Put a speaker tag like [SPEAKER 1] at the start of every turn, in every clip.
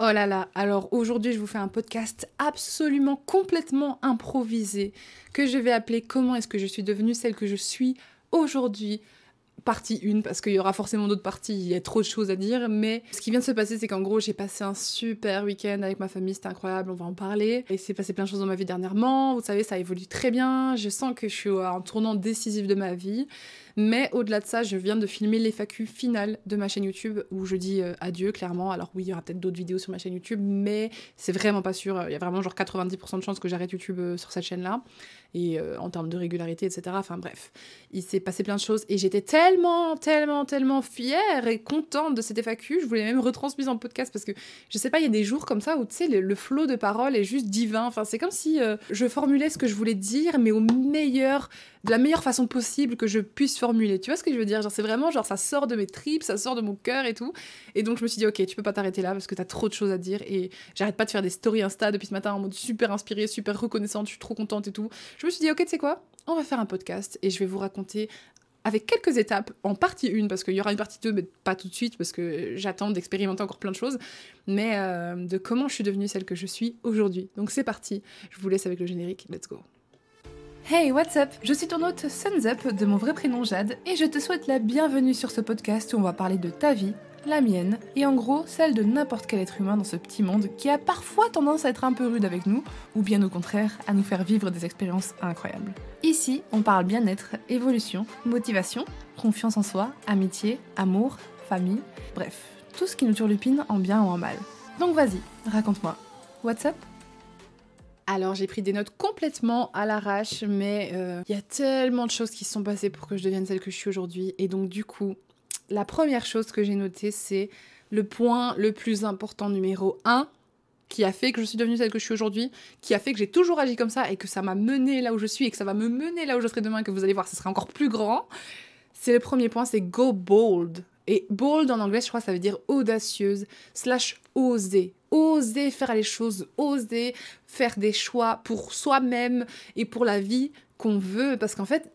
[SPEAKER 1] Oh là là, alors aujourd'hui je vous fais un podcast absolument complètement improvisé que je vais appeler Comment est-ce que je suis devenue celle que je suis aujourd'hui partie 1 parce qu'il y aura forcément d'autres parties, il y a trop de choses à dire, mais ce qui vient de se passer, c'est qu'en gros, j'ai passé un super week-end avec ma famille, c'était incroyable, on va en parler. Et c'est passé plein de choses dans ma vie dernièrement, vous savez, ça évolue très bien, je sens que je suis en tournant décisif de ma vie. Mais au-delà de ça, je viens de filmer l'FAQ finale de ma chaîne YouTube où je dis euh, adieu clairement. Alors oui, il y aura peut-être d'autres vidéos sur ma chaîne YouTube, mais c'est vraiment pas sûr. Il y a vraiment genre 90% de chances que j'arrête YouTube euh, sur cette chaîne-là. Et euh, en termes de régularité, etc. Enfin bref, il s'est passé plein de choses et j'étais tellement, tellement, tellement fière et contente de cette FAQ. Je voulais même retransmettre en podcast parce que je sais pas, il y a des jours comme ça où tu sais, le, flot de paroles est juste divin. Enfin, c'est comme si je formulais ce que je voulais dire, mais au meilleur, de la meilleure façon possible que je puisse formuler. Tu vois ce que je veux dire? Genre, c'est vraiment genre, ça sort de mes tripes, ça sort de mon cœur et tout. Et donc, je me suis dit, ok, tu peux pas t'arrêter là parce que t'as trop de choses à dire. Et j'arrête pas de faire des stories Insta depuis ce matin en mode super inspirée, super reconnaissante, je suis trop contente et tout. Je me suis dit, ok, tu sais quoi? On va faire un podcast et je vais vous raconter avec quelques étapes, en partie 1, parce qu'il y aura une partie 2, mais pas tout de suite, parce que j'attends d'expérimenter encore plein de choses, mais euh, de comment je suis devenue celle que je suis aujourd'hui. Donc c'est parti, je vous laisse avec le générique, let's go. Hey, what's up? Je suis ton hôte Suns Up de mon vrai prénom Jade et je te souhaite la bienvenue sur ce podcast où on va parler de ta vie, la mienne et en gros celle de n'importe quel être humain dans ce petit monde qui a parfois tendance à être un peu rude avec nous ou bien au contraire à nous faire vivre des expériences incroyables. Ici, on parle bien-être, évolution, motivation, confiance en soi, amitié, amour, famille, bref, tout ce qui nous turlupine en bien ou en mal. Donc vas-y, raconte-moi. What's up? Alors j'ai pris des notes complètement à l'arrache, mais euh, il y a tellement de choses qui se sont passées pour que je devienne celle que je suis aujourd'hui. Et donc du coup, la première chose que j'ai notée, c'est le point le plus important numéro 1 qui a fait que je suis devenue celle que je suis aujourd'hui, qui a fait que j'ai toujours agi comme ça et que ça m'a mené là où je suis et que ça va me mener là où je serai demain, que vous allez voir, ce sera encore plus grand. C'est le premier point, c'est go bold. Et bold en anglais, je crois, ça veut dire audacieuse, slash oser oser faire les choses, oser faire des choix pour soi-même et pour la vie qu'on veut. Parce qu'en fait,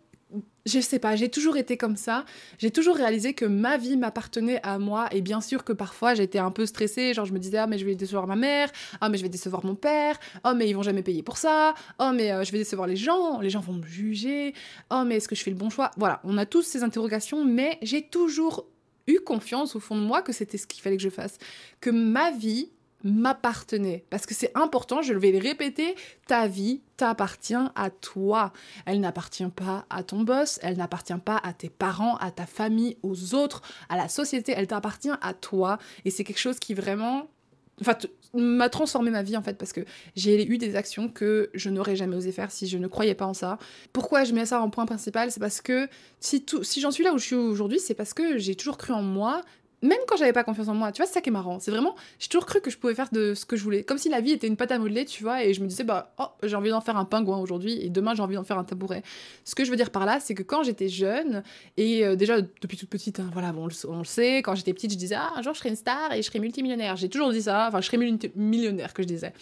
[SPEAKER 1] je sais pas, j'ai toujours été comme ça. J'ai toujours réalisé que ma vie m'appartenait à moi. Et bien sûr que parfois j'étais un peu stressée. Genre je me disais, ah mais je vais décevoir ma mère. Ah mais je vais décevoir mon père. Oh mais ils vont jamais payer pour ça. Oh mais euh, je vais décevoir les gens. Les gens vont me juger. Oh mais est-ce que je fais le bon choix? Voilà, on a tous ces interrogations. Mais j'ai toujours eu confiance au fond de moi que c'était ce qu'il fallait que je fasse. Que ma vie m'appartenait. Parce que c'est important, je vais le répéter, ta vie t'appartient à toi. Elle n'appartient pas à ton boss, elle n'appartient pas à tes parents, à ta famille, aux autres, à la société, elle t'appartient à toi. Et c'est quelque chose qui vraiment... m'a transformé ma vie en fait parce que j'ai eu des actions que je n'aurais jamais osé faire si je ne croyais pas en ça. Pourquoi je mets ça en point principal? C'est parce que si, j'en suis là où je suis aujourd'hui, c'est parce que j'ai toujours cru en moi, même quand j'avais pas confiance en moi, tu vois, c'est ça qui est marrant. C'est vraiment, j'ai toujours cru que je pouvais faire de ce que je voulais. Comme si la vie était une pâte à modeler, tu vois, et je me disais, bah, oh, j'ai envie d'en faire un pingouin aujourd'hui, et demain j'ai envie d'en faire un tabouret. Ce que je veux dire par là, c'est que quand j'étais jeune, et euh, déjà depuis toute petite, hein, voilà, bon, on, le sait, quand j'étais petite, je disais, ah, un jour je serai une star et je serai multimillionnaire. J'ai toujours dit ça, enfin, je serai millionnaire que je disais.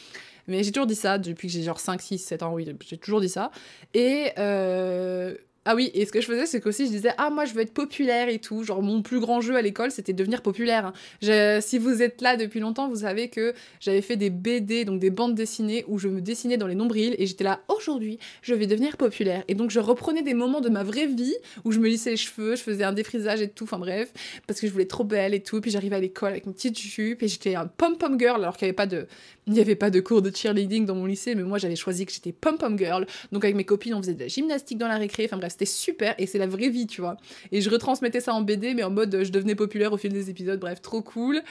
[SPEAKER 1] Mais j'ai toujours dit ça depuis que j'ai genre 5, 6, 7 ans, oui, j'ai toujours dit ça. Et euh, ah oui, et ce que je faisais, c'est qu'aussi je disais, ah moi je veux être populaire et tout. Genre mon plus grand jeu à l'école, c'était devenir populaire. Hein. si vous êtes là depuis longtemps, vous savez que j'avais fait des BD, donc des bandes dessinées, où je me dessinais dans les nombrils, et j'étais là, aujourd'hui, je vais devenir populaire. Et donc je reprenais des moments de ma vraie vie, où je me lissais les cheveux, je faisais un défrisage et tout, enfin bref, parce que je voulais trop belle et tout. Puis j'arrivais à l'école avec une petite jupe, et j'étais un pom-pom girl, alors qu'il n'y avait pas de... Il avait pas de cours de cheerleading dans mon lycée, mais moi j'avais choisi que j'étais pom-pom girl. Donc avec mes copines, on faisait de la gymnastique dans la récré, enfin bref, c'était super et c'est la vraie vie, tu vois. Et je retransmettais ça en BD, mais en mode je devenais populaire au fil des épisodes, bref, trop cool.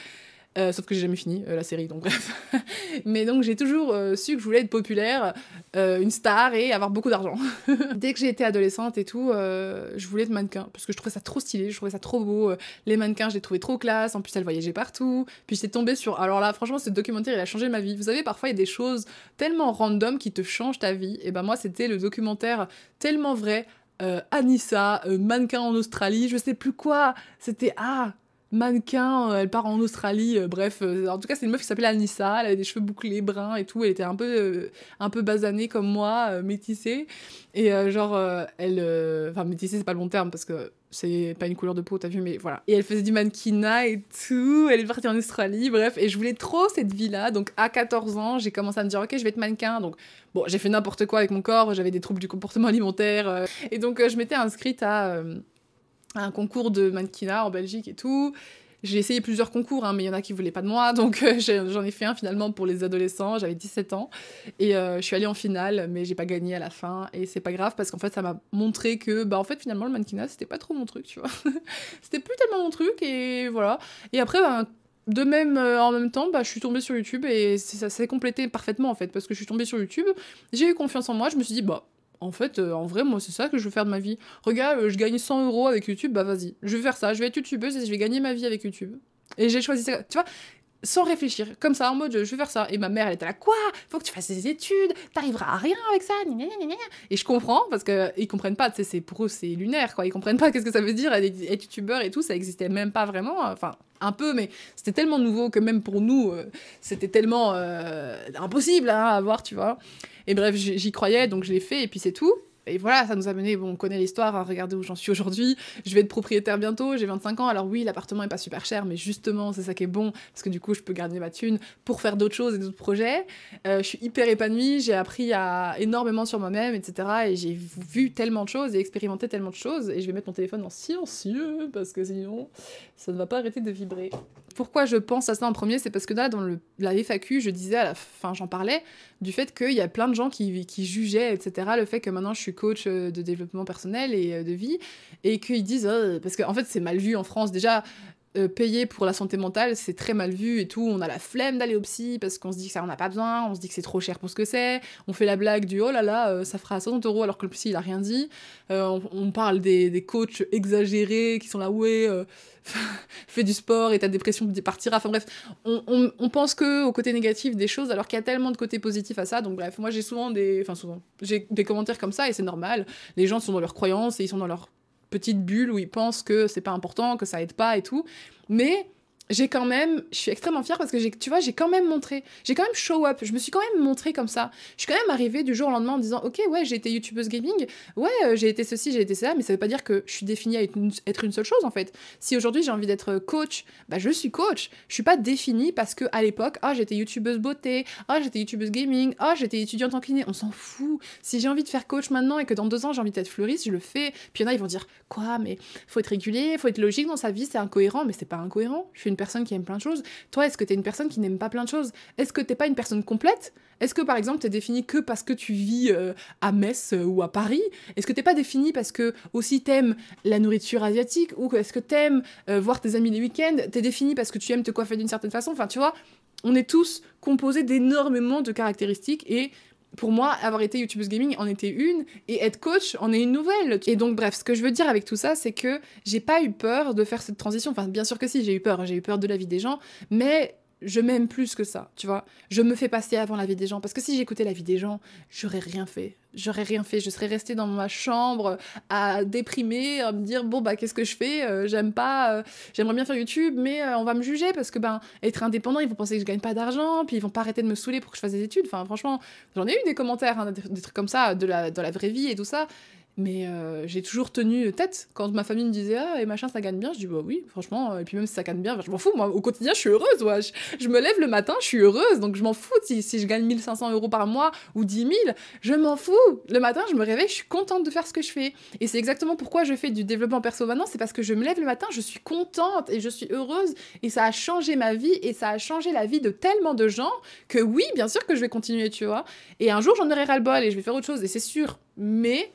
[SPEAKER 1] Euh, sauf que j'ai jamais fini euh, la série, donc bref. Mais donc j'ai toujours euh, su que je voulais être populaire, une star et avoir beaucoup d'argent. Dès que j'ai été adolescente et tout, je voulais être mannequin parce que je trouvais ça trop stylé, je trouvais ça trop beau. Les mannequins, je les trouvais trop classe. En plus, elles voyageaient partout. Puis j'étais tombée sur. Alors là, franchement, ce documentaire, il a changé ma vie. Vous savez, parfois il y a des choses tellement random qui te changent ta vie. Et ben moi, c'était le documentaire tellement vrai. Anissa, mannequin en Australie, je sais plus quoi. C'était ah mannequin, elle part en Australie, bref, en tout cas c'est une meuf qui s'appelait Anissa, elle avait des cheveux bouclés bruns et tout, elle était un peu, un peu basanée comme moi, métissée, et genre elle, enfin métissée c'est pas le bon terme parce que c'est pas une couleur de peau, t'as vu, mais voilà. Et elle faisait du mannequinat et tout, elle est partie en Australie, bref, et je voulais trop cette vie-là, donc à 14 ans, j'ai commencé à me dire, ok, je vais être mannequin, donc bon, j'ai fait n'importe quoi avec mon corps, j'avais des troubles du comportement alimentaire, euh, et donc euh, je m'étais inscrite à, euh, un concours de mannequinat en Belgique et tout, j'ai essayé plusieurs concours, hein, mais il y en a qui voulaient pas de moi, donc euh, j'en ai fait un finalement pour les adolescents. J'avais 17 ans et euh, je suis allée en finale, mais j'ai pas gagné à la fin. Et c'est pas grave parce qu'en fait, ça m'a montré que, bah, en fait, finalement, le mannequinat, c'était pas trop mon truc, tu vois. c'était plus tellement mon truc et voilà. Et après, bah, de même, euh, en même temps, bah, je suis tombée sur YouTube et ça s'est complété parfaitement en fait, parce que je suis tombée sur YouTube, j'ai eu confiance en moi, je me suis dit, bah, en fait, euh, en vrai, moi, c'est ça que je veux faire de ma vie. Regarde, euh, je gagne 100 euros avec YouTube, bah vas-y, je vais faire ça, je vais être youtubeuse et je vais gagner ma vie avec YouTube. Et j'ai choisi ça, tu vois, sans réfléchir, comme ça, en mode, je vais faire ça. Et ma mère, elle était là, quoi? Faut que tu fasses des études, t'arriveras à rien avec ça, Et je comprends, parce qu'ils comprennent pas, tu sais, pour eux, c'est lunaire, quoi. Ils comprennent pas qu'est-ce que ça veut dire être youtubeur et tout, ça existait même pas vraiment, enfin, un peu, mais c'était tellement nouveau que même pour nous, euh, c'était tellement impossible à voir, tu vois. Et bref, j'y croyais, donc je l'ai fait, et puis c'est tout. Et voilà, ça nous a mené, bon, on connaît l'histoire, hein, regardez où j'en suis aujourd'hui. Je vais être propriétaire bientôt, j'ai 25 ans. Alors oui, l'appartement est pas super cher, mais justement, c'est ça qui est bon, parce que du coup, je peux garder ma thune pour faire d'autres choses et d'autres projets. Euh, je suis hyper épanouie, j'ai appris à, énormément sur moi-même, etc. Et j'ai vu tellement de choses et expérimenté tellement de choses. Et je vais mettre mon téléphone en silencieux, parce que sinon, ça ne va pas arrêter de vibrer. Pourquoi je pense à ça en premier C'est parce que là, dans le, la FAQ, je disais à la fin, j'en parlais, du fait qu'il y a plein de gens qui, jugeaient, etc., le fait que maintenant je suis coach euh, de développement personnel et euh, de vie, et qu'ils disent, oh, parce qu'en fait c'est mal vu en France, déjà, euh, payer pour la santé mentale, c'est très mal vu et tout. On a la flemme d'aller au psy parce qu'on se dit que ça on n'a pas besoin, on se dit que c'est trop cher pour ce que c'est. On fait la blague du oh là là, ça fera 60 euros alors que le psy il a rien dit. on, parle des, des, coachs exagérés qui sont là, ouais, fais du sport et ta dépression partira. Enfin bref, on, on, pense que au côté négatif des choses alors qu'il y a tellement de côtés positifs à ça. Donc bref, moi j'ai souvent des, enfin j'ai des commentaires comme ça et c'est normal. Les gens sont dans leurs croyances et ils sont dans leur petite bulle où ils pensent que c'est pas important, que ça aide pas et tout. Mais j'ai quand même, je suis extrêmement fière parce que tu vois, j'ai quand même montré, j'ai quand même show up, je me suis quand même montré comme ça. Je suis quand même arrivée du jour au lendemain en disant, ok, ouais, j'ai été youtubeuse gaming, ouais, euh, j'ai été ceci, j'ai été ça, mais ça veut pas dire que je suis définie à être une, seule chose en fait. Si aujourd'hui j'ai envie d'être coach, bah je suis coach. Je suis pas définie parce que à l'époque, ah j'étais youtubeuse beauté, ah j'étais youtubeuse gaming, ah j'étais étudiante en kiné, on s'en fout. Si j'ai envie de faire coach maintenant et que dans deux ans j'ai envie d'être fleuriste, je le fais. Puis il y en a ils vont dire, quoi, mais faut être régulier, faut être logique dans sa vie, c'est incohérent, mais c'est pas incohérent. Je suis personne qui aime plein de choses. Toi, est-ce que tu es une personne qui n'aime pas plein de choses? Est-ce que t'es pas une personne complète? Est-ce que par exemple tu es définie que parce que tu vis euh, à Metz euh, ou à Paris? Est-ce que t'es pas définie parce que aussi t'aimes la nourriture asiatique? Ou est-ce que t'aimes euh, voir tes amis les week-ends? T'es définie parce que tu aimes te coiffer d'une certaine façon? Enfin, tu vois, on est tous composés d'énormément de caractéristiques et pour moi, avoir été YouTubeuse gaming en était une, et être coach en est une nouvelle. Et donc, bref, ce que je veux dire avec tout ça, c'est que j'ai pas eu peur de faire cette transition. Enfin, bien sûr que si, j'ai eu peur, j'ai eu peur de la vie des gens, mais je m'aime plus que ça, tu vois. Je me fais passer avant la vie des gens. Parce que si j'écoutais la vie des gens, j'aurais rien fait. J'aurais rien fait. Je serais restée dans ma chambre à déprimer, à me dire bon bah qu'est-ce que je fais? Euh, J'aime pas. Euh, j'aimerais bien faire YouTube, mais euh, on va me juger parce que ben être indépendant, ils vont penser que je gagne pas d'argent, puis ils vont pas arrêter de me saouler pour que je fasse des études. Enfin franchement, j'en ai eu des commentaires, hein, des, trucs comme ça de la, de la vraie vie et tout ça. Mais euh, j'ai toujours tenu tête. Quand ma famille me disait ah et machin ça gagne bien, je dis bah oui franchement et puis même si ça gagne bien, je m'en fous moi au quotidien je suis heureuse wesh. Je me lève le matin, je suis heureuse donc je m'en fous si, si je gagne 1500 euros par mois ou 10 000, je m'en fous. Le matin je me réveille, je suis contente de faire ce que je fais. Et c'est exactement pourquoi je fais du développement perso maintenant, c'est parce que je me lève le matin, je suis contente et je suis heureuse. Et ça a changé ma vie et ça a changé la vie de tellement de gens que oui bien sûr que je vais continuer tu vois. Et un jour j'en aurai ras le bol et je vais faire autre chose et c'est sûr. Mais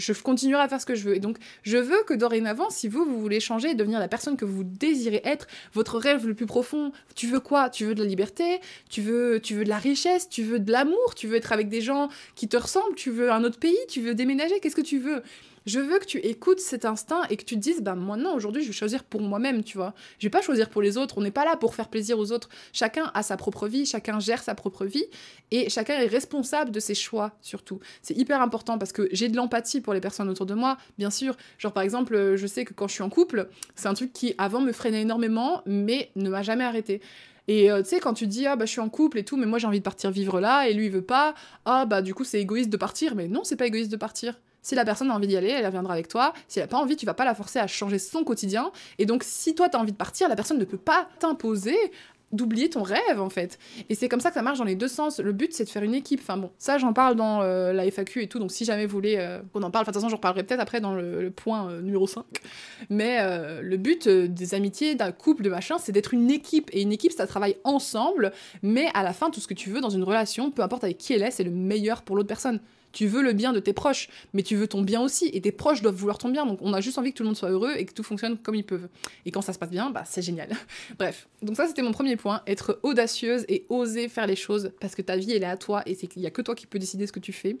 [SPEAKER 1] je continuerai à faire ce que je veux. Et donc, je veux que dorénavant, si vous, vous voulez changer devenir la personne que vous désirez être, votre rêve le plus profond, tu veux quoi? Tu veux de la liberté? Tu veux, tu veux de la richesse? Tu veux de l'amour? Tu veux être avec des gens qui te ressemblent? Tu veux un autre pays? Tu veux déménager? Qu'est-ce que tu veux? Je veux que tu écoutes cet instinct et que tu te dises, bah moi non, aujourd'hui je vais choisir pour moi-même, tu vois. Je vais pas choisir pour les autres, on n'est pas là pour faire plaisir aux autres. Chacun a sa propre vie, chacun gère sa propre vie et chacun est responsable de ses choix surtout. C'est hyper important parce que j'ai de l'empathie pour les personnes autour de moi, bien sûr. Genre par exemple, je sais que quand je suis en couple, c'est un truc qui avant me freinait énormément mais ne m'a jamais arrêté. Et euh, tu sais, quand tu dis, ah bah je suis en couple et tout, mais moi j'ai envie de partir vivre là, et lui il veut pas, ah bah du coup c'est égoïste de partir, mais non, c'est pas égoïste de partir. Si la personne a envie d'y aller, elle viendra avec toi. Si elle n'a pas envie, tu vas pas la forcer à changer son quotidien. Et donc, si toi, tu as envie de partir, la personne ne peut pas t'imposer d'oublier ton rêve en fait. Et c'est comme ça que ça marche dans les deux sens. Le but c'est de faire une équipe. Enfin bon, ça j'en parle dans euh, la FAQ et tout, donc si jamais vous voulez euh, qu'on en parle, de toute façon j'en reparlerai peut-être après dans le, point euh, numéro 5. Mais le but des amitiés, d'un couple, de machin, c'est d'être une équipe. Et une équipe ça travaille ensemble, mais à la fin tout ce que tu veux dans une relation, peu importe avec qui elle est, c'est le meilleur pour l'autre personne. Tu veux le bien de tes proches, mais tu veux ton bien aussi, et tes proches doivent vouloir ton bien. Donc on a juste envie que tout le monde soit heureux et que tout fonctionne comme ils peuvent. Et quand ça se passe bien, bah c'est génial. Bref, donc ça c'était mon premier point, être audacieuse et oser faire les choses, parce que ta vie elle est à toi, et c'est qu'il y a que toi qui peux décider ce que tu fais.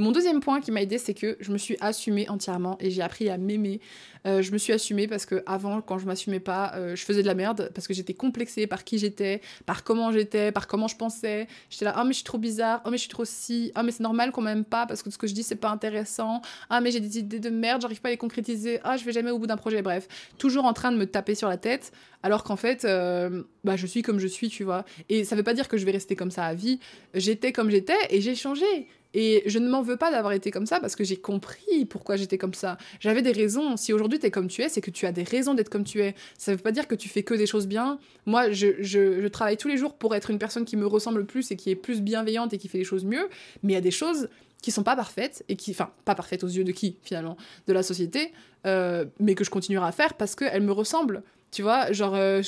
[SPEAKER 1] Mon deuxième point qui m'a aidé, c'est que je me suis assumée entièrement et j'ai appris à m'aimer. Euh, je me suis assumée parce que avant, quand je m'assumais pas, euh, je faisais de la merde parce que j'étais complexée par qui j'étais, par comment j'étais, par comment je pensais. J'étais là, oh mais je suis trop bizarre, oh mais je suis trop si, oh mais c'est normal qu'on m'aime pas parce que ce que je dis c'est pas intéressant, ah mais j'ai des idées de merde, j'arrive pas à les concrétiser, ah je vais jamais au bout d'un projet, bref, toujours en train de me taper sur la tête alors qu'en fait, euh, bah, je suis comme je suis, tu vois. Et ça veut pas dire que je vais rester comme ça à vie. J'étais comme j'étais et j'ai changé. Et je ne m'en veux pas d'avoir été comme ça parce que j'ai compris pourquoi j'étais comme ça. J'avais des raisons. Si aujourd'hui tu es comme tu es, c'est que tu as des raisons d'être comme tu es. Ça veut pas dire que tu fais que des choses bien. Moi, je, je, travaille tous les jours pour être une personne qui me ressemble plus et qui est plus bienveillante et qui fait les choses mieux. Mais il y a des choses qui sont pas parfaites et qui, enfin, pas parfaites aux yeux de qui finalement, de la société, euh, mais que je continuerai à faire parce qu'elles me ressemblent. Tu vois, genre, euh,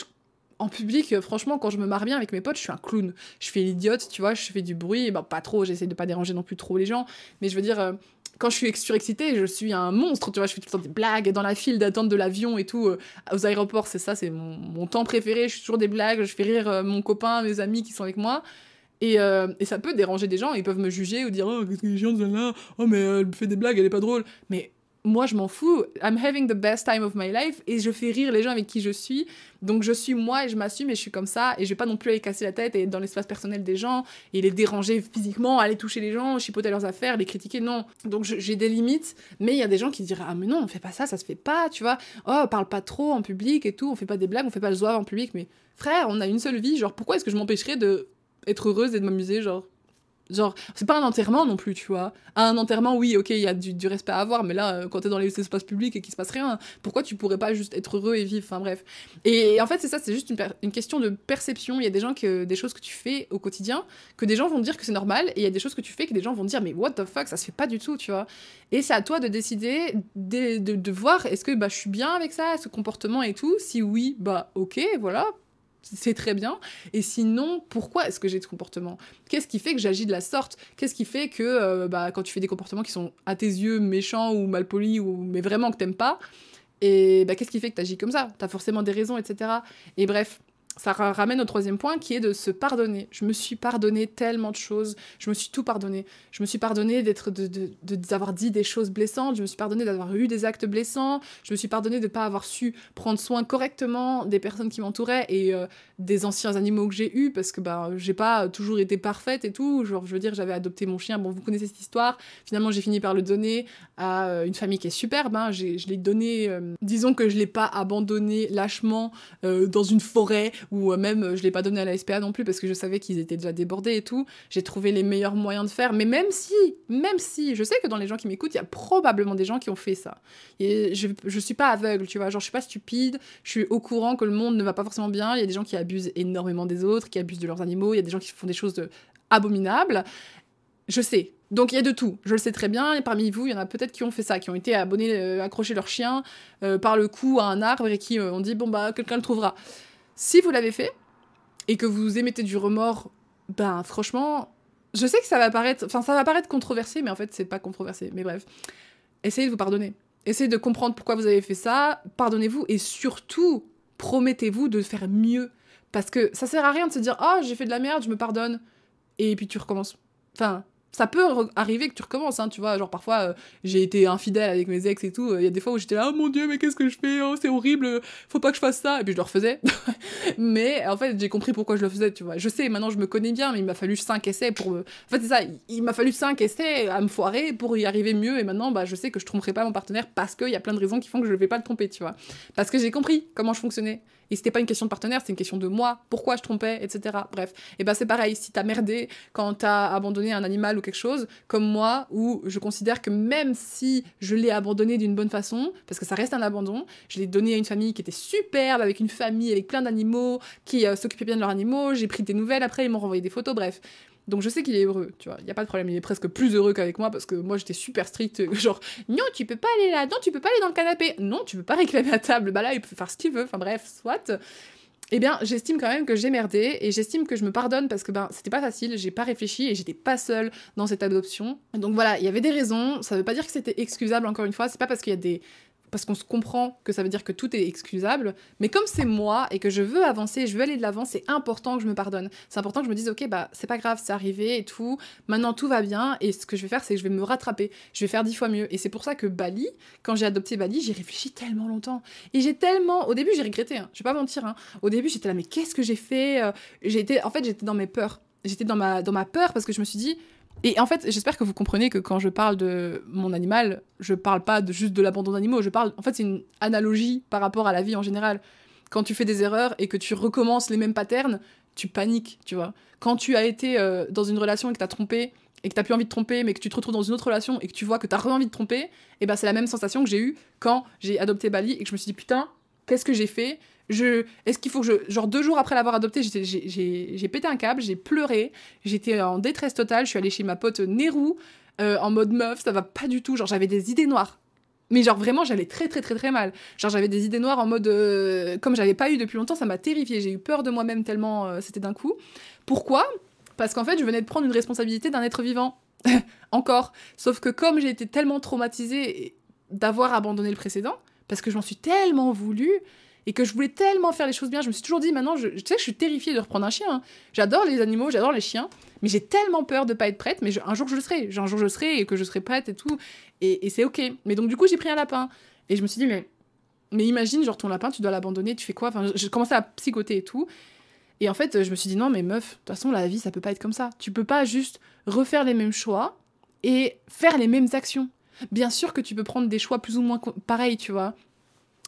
[SPEAKER 1] en public, franchement, quand je me marre bien avec mes potes, je suis un clown. Je fais l'idiote, tu vois, je fais du bruit, bah, pas trop, j'essaie de pas déranger non plus trop les gens, mais je veux dire, euh, quand je suis surexcitée, je suis un monstre, tu vois, je fais tout le temps des blagues dans la file d'attente de l'avion et tout, aux aéroports, c'est ça, c'est mon, temps préféré, je suis toujours des blagues, je fais rire mon copain, mes amis qui sont avec moi. Et, et, ça peut déranger des gens, ils peuvent me juger ou dire Oh, qu'est-ce que gens là Oh, mais elle fait des blagues, elle est pas drôle. Mais moi, je m'en fous. I'm having the best time of my life et je fais rire les gens avec qui je suis. Donc, je suis moi et je m'assume et je suis comme ça. Et je vais pas non plus aller casser la tête et être dans l'espace personnel des gens et les déranger physiquement, aller toucher les gens, chipoter leurs affaires, les critiquer. Non. Donc, j'ai des limites. Mais il y a des gens qui diraient Ah, mais non, on fait pas ça, ça se fait pas, tu vois. Oh, on parle pas trop en public et tout. On fait pas des blagues, on fait pas le zouave en public. Mais frère, on a une seule vie. Genre, pourquoi est-ce que je m'empêcherais de être heureuse et de m'amuser Genre, Genre, c'est pas un enterrement non plus, tu vois. un enterrement, oui, ok, il y a du, respect à avoir, mais là, euh, quand t'es dans les espaces publics et qu'il se passe rien, pourquoi tu pourrais pas juste être heureux et vivre Enfin bref. Et, en fait, c'est ça, c'est juste une, question de perception. Il y a des gens que des choses que tu fais au quotidien que des gens vont dire que c'est normal, et il y a des choses que tu fais que des gens vont dire mais what the fuck, ça se fait pas du tout, tu vois. Et c'est à toi de décider, de, de, de voir est-ce que bah, je suis bien avec ça, ce comportement et tout. Si oui, bah ok, voilà, c'est très bien. Et sinon, pourquoi est-ce que j'ai ce comportement Qu'est-ce qui fait que j'agis de la sorte? Qu'est-ce qui fait que euh, bah, quand tu fais des comportements qui sont à tes yeux méchants ou mal polis, ou, mais vraiment que t'aimes pas, et bah, qu'est-ce qui fait que tu agis comme ça? T'as forcément des raisons, etc. Et bref, ça ramène au troisième point qui est de se pardonner. Je me suis pardonné tellement de choses, je me suis tout pardonné. Je me suis pardonné d'être de, d'avoir dit des choses blessantes, je me suis pardonné d'avoir eu des actes blessants, je me suis pardonné de ne pas avoir su prendre soin correctement des personnes qui m'entouraient et euh, des anciens animaux que j'ai eus parce que bah j'ai pas toujours été parfaite et tout. Genre je veux dire j'avais adopté mon chien, bon vous connaissez cette histoire. Finalement j'ai fini par le donner à euh, une famille qui est superbe. Hein. Je l'ai donné, euh, disons que je l'ai pas abandonné lâchement dans une forêt ou euh, même euh, je l'ai pas donné à la SPA non plus parce que je savais qu'ils étaient déjà débordés et tout. J'ai trouvé les meilleurs moyens de faire, mais même si, même si, je sais que dans les gens qui m'écoutent, il y a probablement des gens qui ont fait ça. Et je, je suis pas aveugle, tu vois, genre je suis pas stupide, je suis au courant que le monde ne va pas forcément bien, il y a des gens qui abusent énormément des autres, qui abusent de leurs animaux, il y a des gens qui font des choses de abominables. Je sais, donc il y a de tout, je le sais très bien, et parmi vous, il y en a peut-être qui ont fait ça, qui ont été abonnés, euh, leur chien par le cou à un arbre et qui ont dit bon bah quelqu'un le trouvera. Si vous l'avez fait et que vous émettez du remords, ben franchement, je sais que ça va paraître, enfin ça va paraître controversé, mais en fait c'est pas controversé. Mais bref, essayez de vous pardonner. Essayez de comprendre pourquoi vous avez fait ça. Pardonnez-vous et surtout promettez-vous de faire mieux. Parce que ça sert à rien de se dire oh j'ai fait de la merde, je me pardonne et puis tu recommences. Enfin ça peut arriver que tu recommences, hein, tu vois. Genre, parfois, euh, j'ai été infidèle avec mes ex et tout. Il y a des fois où j'étais là, oh mon dieu, mais qu'est-ce que je fais oh, C'est horrible, faut pas que je fasse ça. Et puis je le refaisais. mais en fait, j'ai compris pourquoi je le faisais, tu vois. Je sais, maintenant je me connais bien, mais il m'a fallu 5 essais pour. En fait, c'est ça, il m'a fallu 5 essais à me foirer pour y arriver mieux. Et maintenant, bah, je sais que je tromperai pas mon partenaire parce qu'il y a plein de raisons qui font que je ne vais pas le tromper, tu vois. Parce que j'ai compris comment je fonctionnais. Et c'était pas une question de partenaire, c'est une question de moi, pourquoi je trompais, etc. Bref. Et ben c'est pareil, si t'as merdé quand t'as abandonné un animal ou quelque chose, comme moi, où je considère que même si je l'ai abandonné d'une bonne façon, parce que ça reste un abandon, je l'ai donné à une famille qui était superbe, avec une famille, avec plein d'animaux, qui euh, s'occupait bien de leurs animaux, j'ai pris des nouvelles après, ils m'ont renvoyé des photos, bref. Donc je sais qu'il est heureux, tu vois, il y a pas de problème, il est presque plus heureux qu'avec moi parce que moi j'étais super stricte, genre non, tu peux pas aller là, non, tu peux pas aller dans le canapé, non, tu peux pas réclamer la table, bah là il peut faire ce qu'il veut, enfin bref, soit. Eh bien, j'estime quand même que j'ai merdé et j'estime que je me pardonne parce que ben c'était pas facile, j'ai pas réfléchi et j'étais pas seule dans cette adoption. Donc voilà, il y avait des raisons, ça veut pas dire que c'était excusable encore une fois, c'est pas parce qu'il y a des parce qu'on se comprend que ça veut dire que tout est excusable. Mais comme c'est moi et que je veux avancer, je veux aller de l'avant, c'est important que je me pardonne. C'est important que je me dise, ok, bah c'est pas grave, c'est arrivé et tout. Maintenant tout va bien et ce que je vais faire, c'est que je vais me rattraper. Je vais faire dix fois mieux. Et c'est pour ça que Bali, quand j'ai adopté Bali, j'ai réfléchi tellement longtemps. Et j'ai tellement, au début j'ai regretté. Hein. Je vais pas mentir. Hein. Au début j'étais là, mais qu'est-ce que j'ai fait euh, J'ai en fait j'étais dans mes peurs. J'étais dans ma dans ma peur parce que je me suis dit et en fait, j'espère que vous comprenez que quand je parle de mon animal, je parle pas de juste de l'abandon d'animaux, je parle en fait c'est une analogie par rapport à la vie en général. Quand tu fais des erreurs et que tu recommences les mêmes patterns, tu paniques, tu vois. Quand tu as été euh, dans une relation et que tu as trompé et que tu plus envie de tromper mais que tu te retrouves dans une autre relation et que tu vois que tu as envie de tromper, et eh ben c'est la même sensation que j'ai eue quand j'ai adopté Bali et que je me suis dit putain, qu'est-ce que j'ai fait est-ce qu'il faut que je, genre deux jours après l'avoir adopté, j'ai pété un câble, j'ai pleuré, j'étais en détresse totale, je suis allée chez ma pote Nérou euh, en mode meuf, ça va pas du tout, genre j'avais des idées noires. Mais genre vraiment, j'allais très très très très mal. Genre j'avais des idées noires en mode euh, comme j'avais pas eu depuis longtemps, ça m'a terrifiée. J'ai eu peur de moi-même tellement euh, c'était d'un coup. Pourquoi? Parce qu'en fait, je venais de prendre une responsabilité d'un être vivant. Encore. Sauf que comme j'ai été tellement traumatisée d'avoir abandonné le précédent, parce que je m'en suis tellement voulu, et que je voulais tellement faire les choses bien. Je me suis toujours dit, maintenant, je, tu sais je suis terrifiée de reprendre un chien. Hein. J'adore les animaux, j'adore les chiens, mais j'ai tellement peur de pas être prête. Mais un jour, je le serai. un jour, je le serai et que je serai prête et tout. Et, c'est ok. Mais donc, du coup, j'ai pris un lapin. Et je me suis dit, mais, mais imagine, genre, ton lapin, tu dois l'abandonner, tu fais quoi? Enfin, j'ai commencé à psychoter et tout. Et en fait, je me suis dit, non, mais meuf, de toute façon, la vie, ça peut pas être comme ça. Tu peux pas juste refaire les mêmes choix et faire les mêmes actions. Bien sûr que tu peux prendre des choix plus ou moins pareils, tu vois.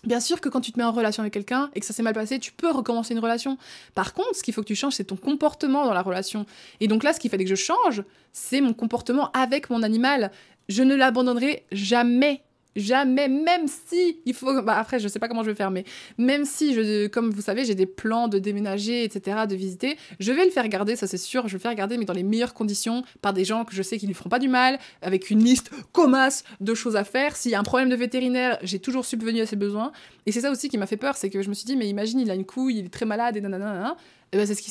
[SPEAKER 1] Bien sûr que quand tu te mets en relation avec quelqu'un et que ça s'est mal passé, tu peux recommencer une relation. Par contre, ce qu'il faut que tu changes, c'est ton comportement dans la relation. Et donc là, ce qu'il fallait que je change, c'est mon comportement avec mon animal. Je ne l'abandonnerai jamais Jamais, même si il faut. Bah après, je sais pas comment je vais faire, mais même si, je, comme vous savez, j'ai des plans de déménager, etc., de visiter, je vais le faire garder, ça c'est sûr. Je vais le faire garder, mais dans les meilleures conditions, par des gens que je sais qui lui feront pas du mal, avec une liste commasse de choses à faire. S'il y a un problème de vétérinaire, j'ai toujours subvenu à ses besoins. Et c'est ça aussi qui m'a fait peur, c'est que je me suis dit, mais imagine, il a une couille, il est très malade, et nanana. Eh ben, c'est ce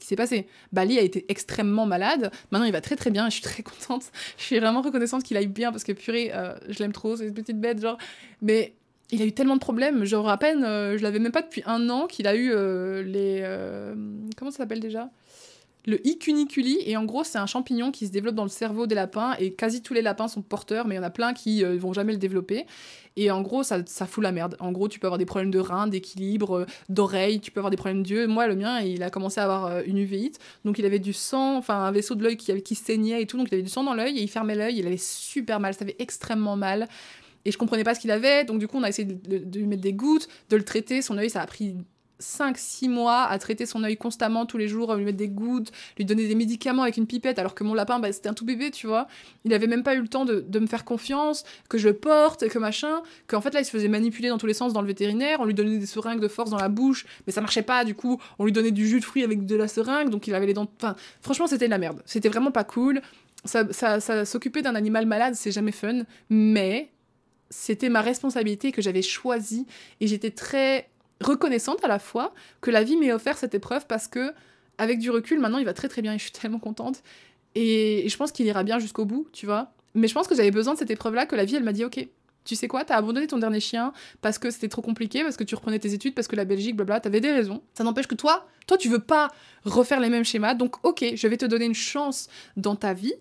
[SPEAKER 1] qui s'est passé. Bali a été extrêmement malade. Maintenant, il va très très bien et je suis très contente. Je suis vraiment reconnaissante qu'il aille bien parce que purée, euh, je l'aime trop, c'est une petite bête, genre. Mais il a eu tellement de problèmes. Genre, à peine, euh, je l'avais même pas depuis un an qu'il a eu euh, les. comment ça s'appelle déjà? Le icuniculi, et en gros, c'est un champignon qui se développe dans le cerveau des lapins, et quasi tous les lapins sont porteurs, mais il y en a plein qui ne vont jamais le développer. Et en gros, ça, ça fout la merde. En gros, tu peux avoir des problèmes de reins, d'équilibre, euh, d'oreilles, tu peux avoir des problèmes d'yeux. Moi, le mien, il a commencé à avoir euh, une uvéite. Donc, il avait du sang, enfin, un vaisseau de l'œil qui, qui saignait et tout. Donc, il avait du sang dans l'œil et il fermait l'œil. Il avait super mal. Ça avait extrêmement mal. Et je comprenais pas ce qu'il avait. Donc, du coup, on a essayé de, de lui mettre des gouttes, de le traiter. Son œil, ça a pris 5-6 mois à traiter son œil constamment tous les jours, à lui mettre des gouttes, lui donner des médicaments avec une pipette, alors que mon lapin, bah, c'était un tout bébé, tu vois. Il avait même pas eu le temps de, me faire confiance, que je porte, que machin, qu'en fait là, il se faisait manipuler dans tous les sens dans le vétérinaire, on lui donnait des seringues de force dans la bouche, mais ça marchait pas, du coup, on lui donnait du jus de fruits avec de la seringue, donc il avait les dents. Enfin, franchement, c'était de la merde. C'était vraiment pas cool. Ça, ça, ça s'occuper d'un animal malade, c'est jamais fun, mais c'était ma responsabilité que j'avais choisi et j'étais très reconnaissante à la fois que la vie m'ait offert cette épreuve parce que, avec du recul, maintenant il va très très bien et je suis tellement contente. Et, je pense qu'il ira bien jusqu'au bout, tu vois. Mais je pense que j'avais besoin de cette épreuve-là, que la vie elle m'a dit ok. Tu sais quoi, t'as abandonné ton dernier chien parce que c'était trop compliqué, parce que tu reprenais tes études, parce que la Belgique, blabla, t'avais des raisons. Ça n'empêche que toi, toi, tu veux pas refaire les mêmes schémas, donc ok, je vais te donner une chance dans ta vie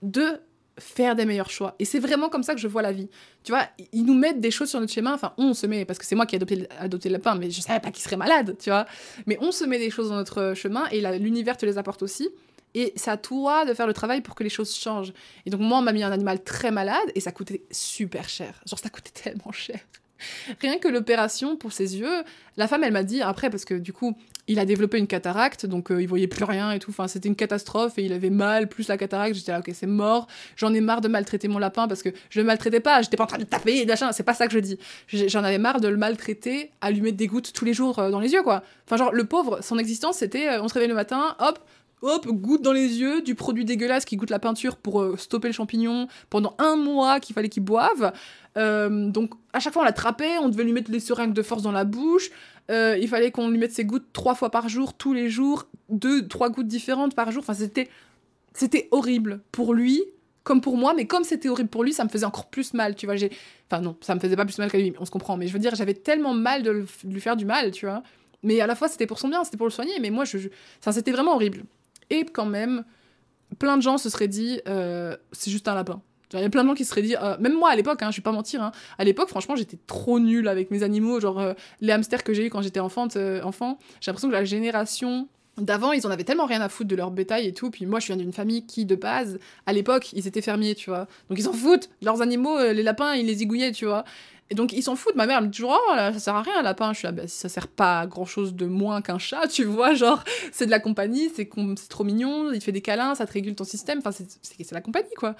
[SPEAKER 1] de faire des meilleurs choix. Et c'est vraiment comme ça que je vois la vie. Tu vois, ils nous mettent des choses sur notre schéma, enfin on se met, parce que c'est moi qui ai adopté, adopté le lapin, mais je savais pas qu'il serait malade, tu vois. Mais on se met des choses dans notre chemin et l'univers te les apporte aussi. Et c'est à toi de faire le travail pour que les choses changent. Et donc moi, on m'a mis un animal très malade et ça coûtait super cher. Genre ça coûtait tellement cher. Rien que l'opération pour ses yeux, la femme, elle m'a dit après, parce que du coup, il a développé une cataracte, donc euh, il voyait plus rien et tout. Enfin, c'était une catastrophe et il avait mal, plus la cataracte. J'étais là, ok, c'est mort. J'en ai marre de maltraiter mon lapin parce que je le maltraitais pas. J'étais pas en train de taper, machin. C'est pas ça que je dis. J'en avais marre de le maltraiter, mettre des gouttes tous les jours euh, dans les yeux, quoi. Enfin, genre, le pauvre, son existence, c'était euh, on se réveille le matin, hop, hop, goutte dans les yeux, du produit dégueulasse qui goûte la peinture pour stopper le champignon pendant un mois qu'il fallait qu'il boive. donc à chaque fois on l'attrapait, on devait lui mettre les seringues de force dans la bouche. Euh, il fallait qu'on lui mette ses gouttes trois fois par jour, tous les jours, deux, trois gouttes différentes par jour. Enfin, c'était, c'était horrible pour lui, comme pour moi, mais comme c'était horrible pour lui, ça me faisait encore plus mal, tu vois. Enfin, non, ça me faisait pas plus mal qu'à lui, on se comprend, mais je veux dire, j'avais tellement mal de, lui faire du mal, tu vois. Mais à la fois, c'était pour son bien, c'était pour le soigner, mais moi, je, c'était vraiment horrible. Et quand même, plein de gens se seraient dit, euh, c'est juste un lapin. Il y a plein de gens qui se seraient dit, euh, même moi à l'époque, hein, je vais pas mentir, hein, à l'époque, franchement, j'étais trop nulle avec mes animaux. Genre, euh, les hamsters que j'ai eu quand j'étais enfant, enfant j'ai l'impression que la génération d'avant, ils en avaient tellement rien à foutre de leur bétail et tout. Puis moi, je viens d'une famille qui, de base, à l'époque, ils étaient fermiers, tu vois. Donc ils s'en foutent. Leurs animaux, les lapins, ils les zigouillaient, tu vois. Et donc ils s'en foutent. Ma mère elle me dit toujours oh ça sert à rien un lapin. Je suis là bah, ça sert pas à grand chose de moins qu'un chat, tu vois. Genre c'est de la compagnie, c'est trop mignon, il fait des câlins, ça te régule ton système. Enfin c'est la compagnie quoi.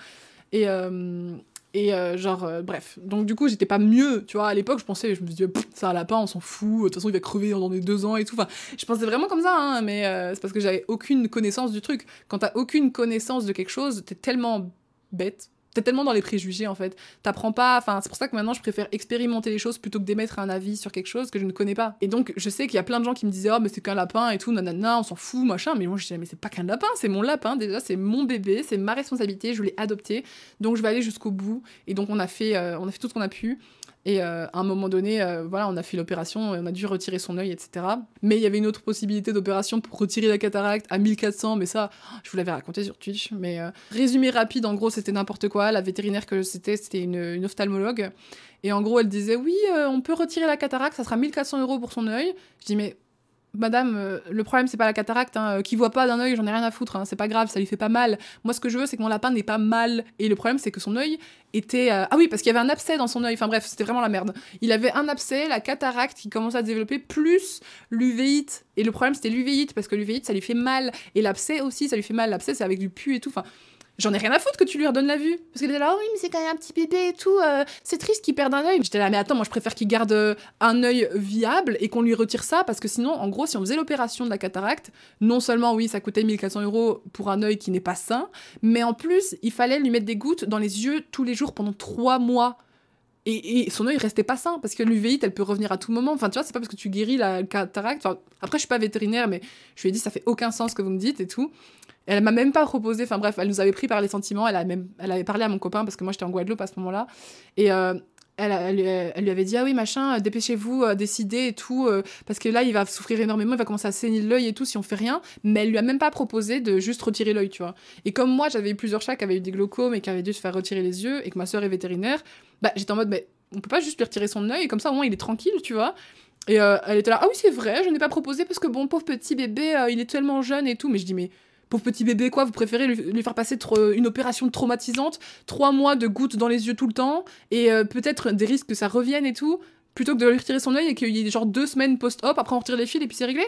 [SPEAKER 1] Et, euh, et euh, genre, euh, bref. Donc, du coup, j'étais pas mieux, tu vois. À l'époque, je pensais, je me disais, c'est un lapin, on s'en fout. De toute façon, il va crever dans des deux ans et tout. Enfin, je pensais vraiment comme ça, hein, mais c'est parce que j'avais aucune connaissance du truc. Quand t'as aucune connaissance de quelque chose, t'es tellement bête t'es tellement dans les préjugés en fait. T'apprends pas. Enfin, c'est pour ça que maintenant je préfère expérimenter les choses plutôt que d'émettre un avis sur quelque chose que je ne connais pas. Et donc je sais qu'il y a plein de gens qui me disaient oh mais c'est qu'un lapin et tout, nanana, on s'en fout, machin. Mais moi je disais mais c'est pas qu'un lapin, c'est mon lapin déjà, c'est mon bébé, c'est ma responsabilité, je l'ai adopté, donc je vais aller jusqu'au bout. Et donc on a fait, euh, on a fait tout ce qu'on a pu. Et euh, à un moment donné, euh, voilà, on a fait l'opération, on a dû retirer son œil, etc. Mais il y avait une autre possibilité d'opération pour retirer la cataracte à 1400, mais ça, je vous l'avais raconté sur Twitch. Mais euh, résumé rapide, en gros, c'était n'importe quoi. La vétérinaire que c'était, c'était une, une, ophtalmologue. Et en gros, elle disait, oui, on peut retirer la cataracte, ça sera 1400 euros pour son œil. Je dis, mais Madame, euh, le problème c'est pas la cataracte, hein, qui voit pas d'un œil, j'en ai rien à foutre, hein, c'est pas grave, ça lui fait pas mal. Moi ce que je veux c'est que mon lapin n'ait pas mal. Et le problème c'est que son œil était. Euh, ah oui, parce qu'il y avait un abcès dans son œil, enfin bref, c'était vraiment la merde. Il avait un abcès, la cataracte qui commençait à se développer, plus l'uvéite. Et le problème c'était l'uvéite, parce que l'uvéite ça lui fait mal. Et l'abcès aussi, ça lui fait mal. L'abcès c'est avec du pu et tout. Enfin, J'en ai rien à foutre que tu lui redonnes la vue. Parce qu'elle était là, oh oui, mais c'est quand même un petit bébé et tout. Euh, c'est triste qu'il perde un œil. J'étais là, mais attends, moi je préfère qu'il garde euh, un œil viable et qu'on lui retire ça. Parce que sinon, en gros, si on faisait l'opération de la cataracte, non seulement, oui, ça coûtait 1400 euros pour un œil qui n'est pas sain, mais en plus, il fallait lui mettre des gouttes dans les yeux tous les jours pendant trois mois. Et, son œil restait pas sain parce que l'uvéite elle peut revenir à tout moment. Enfin, tu vois, c'est pas parce que tu guéris la cataracte. après, je suis pas vétérinaire, mais je lui ai dit ça fait aucun sens que vous me dites et tout. Elle m'a même pas proposé, enfin bref, elle nous avait pris par les sentiments, elle, a même, elle avait parlé à mon copain parce que moi j'étais en Guadeloupe à ce moment-là. Et euh, elle, elle, lui avait dit Ah oui, machin, dépêchez-vous, euh, décidez et tout, euh, parce que là il va souffrir énormément, il va commencer à saigner l'œil et tout si on fait rien. Mais elle lui a même pas proposé de juste retirer l'œil, tu vois. Et comme moi j'avais eu plusieurs chats qui avaient eu des glaucomes et qui avaient dû se faire retirer les yeux et que ma soeur est vétérinaire, bah j'étais en mode Mais on peut pas juste lui retirer son œil, comme ça au moins il est tranquille, tu vois. Et elle était là Ah oui, c'est vrai, je n'ai pas proposé parce que bon, pauvre petit bébé, il est tellement jeune et tout. Mais je dis Mais pauvre petit bébé, quoi, vous préférez lui, faire passer une opération traumatisante, trois mois de gouttes dans les yeux tout le temps, et euh, peut-être des risques que ça revienne et tout, plutôt que de lui retirer son œil et qu'il y ait genre deux semaines post-op, après on retire les fils et puis c'est réglé?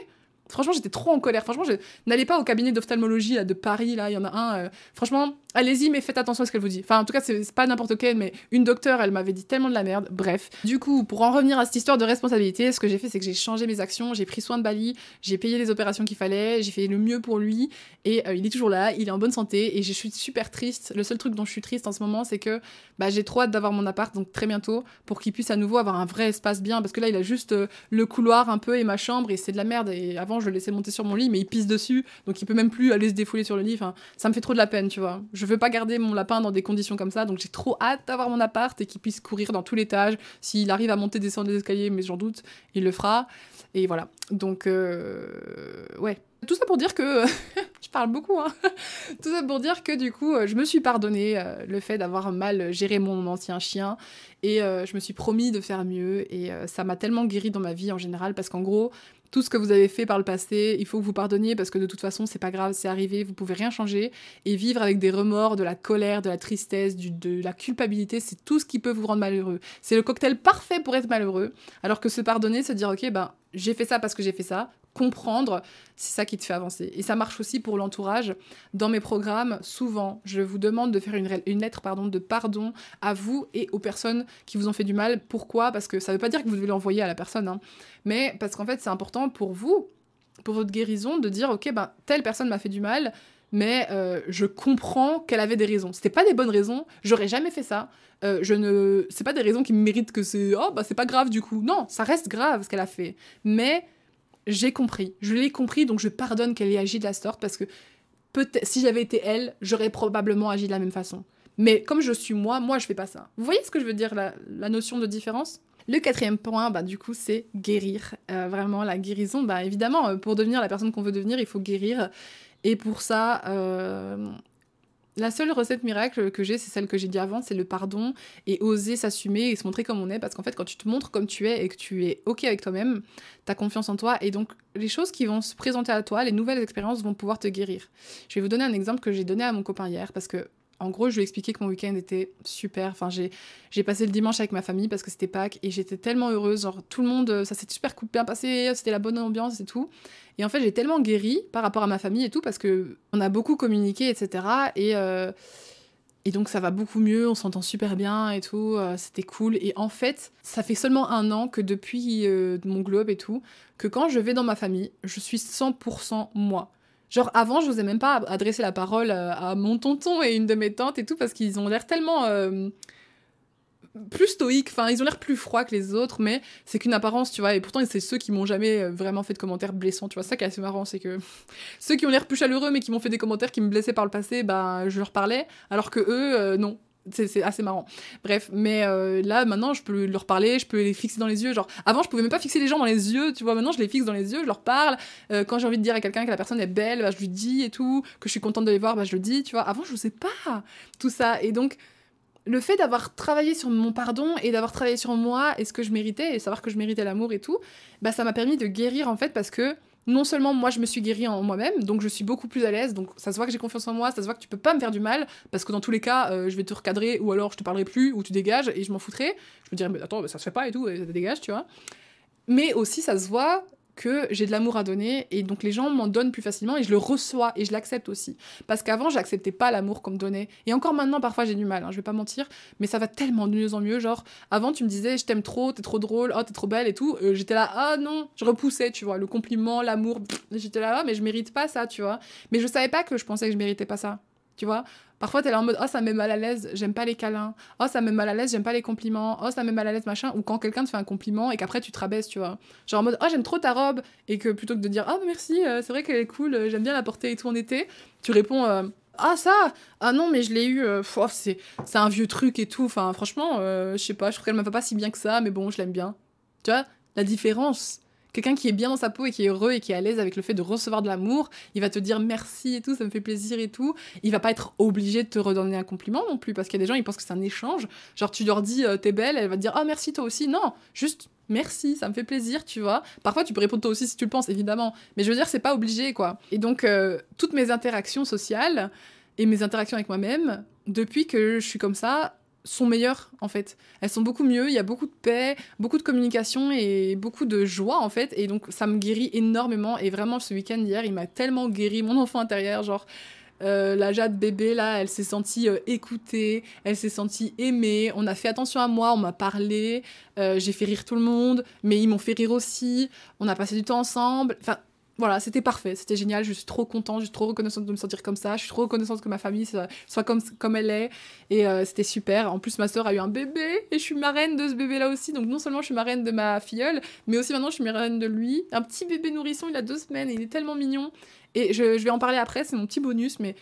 [SPEAKER 1] Franchement, j'étais trop en colère. Franchement, n'allez pas au cabinet d'ophtalmologie de Paris, là, il y en a un. Euh, franchement, allez-y, mais faites attention à ce qu'elle vous dit. Enfin, en tout cas, c'est pas n'importe quel, mais une docteure, elle m'avait dit tellement de la merde. Bref. Du coup, pour en revenir à cette histoire de responsabilité, ce que j'ai fait, c'est que j'ai changé mes actions, j'ai pris soin de Bali, j'ai payé les opérations qu'il fallait, j'ai fait le mieux pour lui, et euh, il est toujours là, il est en bonne santé, et je suis super triste. Le seul truc dont je suis triste en ce moment, c'est que bah, j'ai trop hâte d'avoir mon appart, donc très bientôt, pour qu'il puisse à nouveau avoir un vrai espace bien, parce que là, il a juste euh, le couloir un peu et ma chambre, et c'est de la merde. Et avant, je le laissais monter sur mon lit, mais il pisse dessus, donc il peut même plus aller se défouler sur le lit. Enfin, ça me fait trop de la peine, tu vois. Veux pas garder mon lapin dans des conditions comme ça, donc j'ai trop hâte d'avoir mon appart et qu'il puisse courir dans tout l'étage. S'il arrive à monter, descendre les escaliers, mais j'en doute, il le fera. Et voilà. Donc, euh, ouais. Tout ça pour dire que je parle beaucoup. Hein. Tout ça pour dire que du coup, euh, je me suis pardonné euh, le fait d'avoir mal géré mon ancien chien et je me suis promis de faire mieux et ça m'a tellement guéri dans ma vie en général parce qu'en gros, tout ce que vous avez fait par le passé, il faut que vous pardonniez parce que de toute façon, c'est pas grave, c'est arrivé, vous pouvez rien changer et vivre avec des remords, de la colère, de la tristesse, du, de la culpabilité, c'est tout ce qui peut vous rendre malheureux. C'est le cocktail parfait pour être malheureux. Alors que se pardonner, se dire ok, ben j'ai fait ça parce que j'ai fait ça, comprendre, c'est ça qui te fait avancer. Et ça marche aussi pour l'entourage. Dans mes programmes, souvent, je vous demande de faire une, lettre pardon, de pardon à vous et aux personnes qui vous ont fait du mal. Pourquoi? Parce que ça ne veut pas dire que vous devez l'envoyer à la personne, hein. mais parce qu'en fait, c'est important pour vous, pour votre guérison, de dire, ok, ben, telle personne m'a fait du mal, mais euh, je comprends qu'elle avait des raisons. C'était pas des bonnes raisons, j'aurais jamais fait ça. Euh, je ne, c'est pas des raisons qui méritent que c'est, oh bah c'est pas grave du coup. Non, ça reste grave ce qu'elle a fait. Mais j'ai compris. Je l'ai compris, donc je pardonne qu'elle ait agi de la sorte parce que si j'avais été elle, j'aurais probablement agi de la même façon. Mais comme je suis moi, moi je fais pas ça. Vous voyez ce que je veux dire, la, notion de différence? Le quatrième point, bah, du coup, c'est guérir. Euh, vraiment, la guérison, bah, évidemment, euh, pour devenir la personne qu'on veut devenir, il faut guérir. Et pour ça, euh, la seule recette miracle que j'ai, c'est celle que j'ai dit avant, c'est le pardon et oser s'assumer et se montrer comme on est. Parce qu'en fait, quand tu te montres comme tu es et que tu es OK avec toi-même, t'as confiance en toi. Et donc, les choses qui vont se présenter à toi, les nouvelles expériences vont pouvoir te guérir. Je vais vous donner un exemple que j'ai donné à mon copain hier parce que en gros, je lui ai expliqué que mon week-end était super. Enfin, j'ai passé le dimanche avec ma famille parce que c'était Pâques et j'étais tellement heureuse. Genre, tout le monde, ça s'est super bien passé, c'était la bonne ambiance et tout. Et en fait, j'ai tellement guéri par rapport à ma famille et tout parce que on a beaucoup communiqué, etc. Et, euh, et donc, ça va beaucoup mieux, on s'entend super bien et tout. Euh, c'était cool. Et en fait, ça fait seulement un an que depuis euh, mon globe et tout, que quand je vais dans ma famille, je suis 100% moi. Genre avant, je n'osais même pas adresser la parole à mon tonton et une de mes tantes et tout parce qu'ils ont l'air tellement plus stoïques, enfin ils ont l'air plus froids que les autres, mais c'est qu'une apparence, tu vois, et pourtant c'est ceux qui m'ont jamais euh, vraiment fait de commentaires blessants, tu vois, ça qui est assez marrant, c'est que ceux qui ont l'air plus chaleureux mais qui m'ont fait des commentaires qui me blessaient par le passé, bah je leur parlais, alors que eux, euh, non. C'est assez marrant. Bref, mais euh, là, maintenant, je peux leur parler, je peux les fixer dans les yeux. Genre, avant, je pouvais même pas fixer les gens dans les yeux, tu vois. Maintenant, je les fixe dans les yeux, je leur parle. quand j'ai envie de dire à quelqu'un que la personne est belle, bah, je lui dis et tout. Que je suis contente de les voir, bah, je le dis, tu vois. Avant, je sais pas tout ça. Et donc, le fait d'avoir travaillé sur mon pardon et d'avoir travaillé sur moi et ce que je méritais et savoir que je méritais l'amour et tout, bah ça m'a permis de guérir en fait parce que non seulement moi je me suis guérie en moi-même, donc je suis beaucoup plus à l'aise, donc ça se voit que j'ai confiance en moi, ça se voit que tu peux pas me faire du mal, parce que dans tous les cas, euh, je vais te recadrer, ou alors je te parlerai plus, ou tu dégages, et je m'en foutrais. Je me dirais, mais attends, ça se fait pas et tout, et ça dégage, tu vois. Mais aussi, ça se voit que j'ai de l'amour à donner et donc les gens m'en donnent plus facilement et je le reçois et je l'accepte aussi. Parce qu'avant, j'acceptais pas l'amour qu'on me donnait. Et encore maintenant, parfois, j'ai du mal, hein, je vais pas mentir, mais ça va tellement de mieux en mieux. Genre, avant, tu me disais, je t'aime trop, t'es trop drôle, oh, t'es trop belle et tout. Euh, j'étais là, ah non, je repoussais, tu vois, le compliment, l'amour, j'étais là, ah, mais je mérite pas ça, tu vois. Mais je savais pas que je pensais que je méritais pas ça. Tu vois Parfois, t'es là en mode Oh, ça me met mal à l'aise, j'aime pas les câlins. Oh, ça me met mal à l'aise, j'aime pas les compliments. Oh, ça me met mal à l'aise, machin. Ou quand quelqu'un te fait un compliment et qu'après tu te rabaisses, tu vois. Genre en mode Oh, j'aime trop ta robe. Et que plutôt que de dire Oh, merci, euh, c'est vrai qu'elle est cool, euh, j'aime bien la porter et tout en été, tu réponds euh, Ah, ça? Ah non, mais je l'ai eu, oh, c'est un vieux truc et tout. Enfin, franchement, je sais pas, je trouve qu'elle me va pas si bien que ça, mais bon, je l'aime bien. Tu vois? La différence quelqu'un qui est bien dans sa peau et qui est heureux et qui est à l'aise avec le fait de recevoir de l'amour, il va te dire merci et tout, ça me fait plaisir et tout. Il va pas être obligé de te redonner un compliment non plus, parce qu'il y a des gens, ils pensent que c'est un échange. Genre, tu leur dis euh, t'es belle, elle va te dire oh merci toi aussi. Non, juste merci, ça me fait plaisir, tu vois. Parfois, tu peux répondre toi aussi si tu le penses, évidemment. Mais je veux dire, c'est pas obligé, quoi. Et donc, euh, toutes mes interactions sociales et mes interactions avec moi-même, depuis que je suis comme ça, sont meilleures en fait. Elles sont beaucoup mieux, il y a beaucoup de paix, beaucoup de communication et beaucoup de joie en fait. Et donc ça me guérit énormément. Et vraiment ce week-end hier, il m'a tellement guéri mon enfant intérieur. Genre euh, la Jade bébé là, elle s'est sentie euh, écoutée, elle s'est sentie aimée. On a fait attention à moi, on m'a parlé, euh, j'ai fait rire tout le monde, mais ils m'ont fait rire aussi. On a passé du temps ensemble. Enfin voilà, c'était parfait, c'était génial, je suis trop contente, je suis trop reconnaissante de me sentir comme ça, je suis trop reconnaissante que ma famille soit comme, comme elle est, et euh, c'était super. En plus, ma soeur a eu un bébé, et je suis marraine de ce bébé-là aussi, donc non seulement je suis marraine de ma filleule, mais aussi maintenant je suis marraine de lui. Un petit bébé nourrisson, il a deux semaines, et il est tellement mignon. Et je, je vais en parler après, c'est mon petit bonus, mais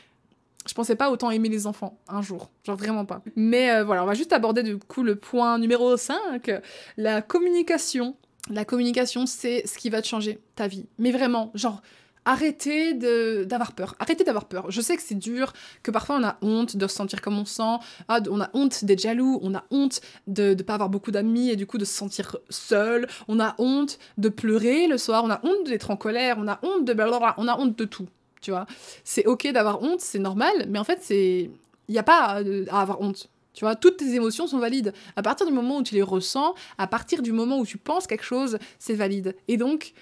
[SPEAKER 1] je pensais pas autant aimer les enfants un jour, genre vraiment pas. Mais euh, voilà, on va juste aborder du coup le point numéro 5, la communication la communication, c'est ce qui va te changer ta vie. Mais vraiment, genre, Arrêtez d'avoir peur. Arrêtez d'avoir peur. Je sais que c'est dur, que parfois on a honte de se sentir comme on sent. Ah, on a honte d'être jaloux. On a honte de ne pas avoir beaucoup d'amis et du coup de se sentir seul. On a honte de pleurer le soir. On a honte d'être en colère. On a honte de On a honte de tout. Tu vois. C'est ok d'avoir honte, c'est normal. Mais en fait, c'est. Il n'y a pas à avoir honte. Tu vois, toutes tes émotions sont valides. À partir du moment où tu les ressens, à partir du moment où tu penses quelque chose, c'est valide. Et donc,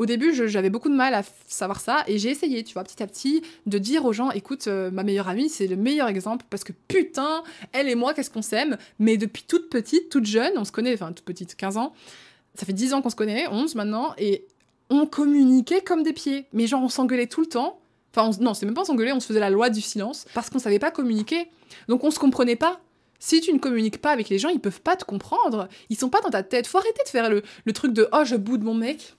[SPEAKER 1] au début, j'avais beaucoup de mal à savoir ça et j'ai essayé, tu vois, petit à petit, de dire aux gens écoute, euh, ma meilleure amie, c'est le meilleur exemple parce que putain, elle et moi, qu'est-ce qu'on s'aime? Mais depuis toute petite, toute jeune, on se connaît, enfin, toute petite, 15 ans, ça fait 10 ans qu'on se connaît, 11 maintenant, et on communiquait comme des pieds. Mais genre, on s'engueulait tout le temps. Enfin, non, c'est même pas s'engueuler, on se faisait la loi du silence parce qu'on savait pas communiquer. Donc on se comprenait pas. Si tu ne communiques pas avec les gens, ils peuvent pas te comprendre. Ils sont pas dans ta tête. Faut arrêter de faire le, truc de oh je boude mon mec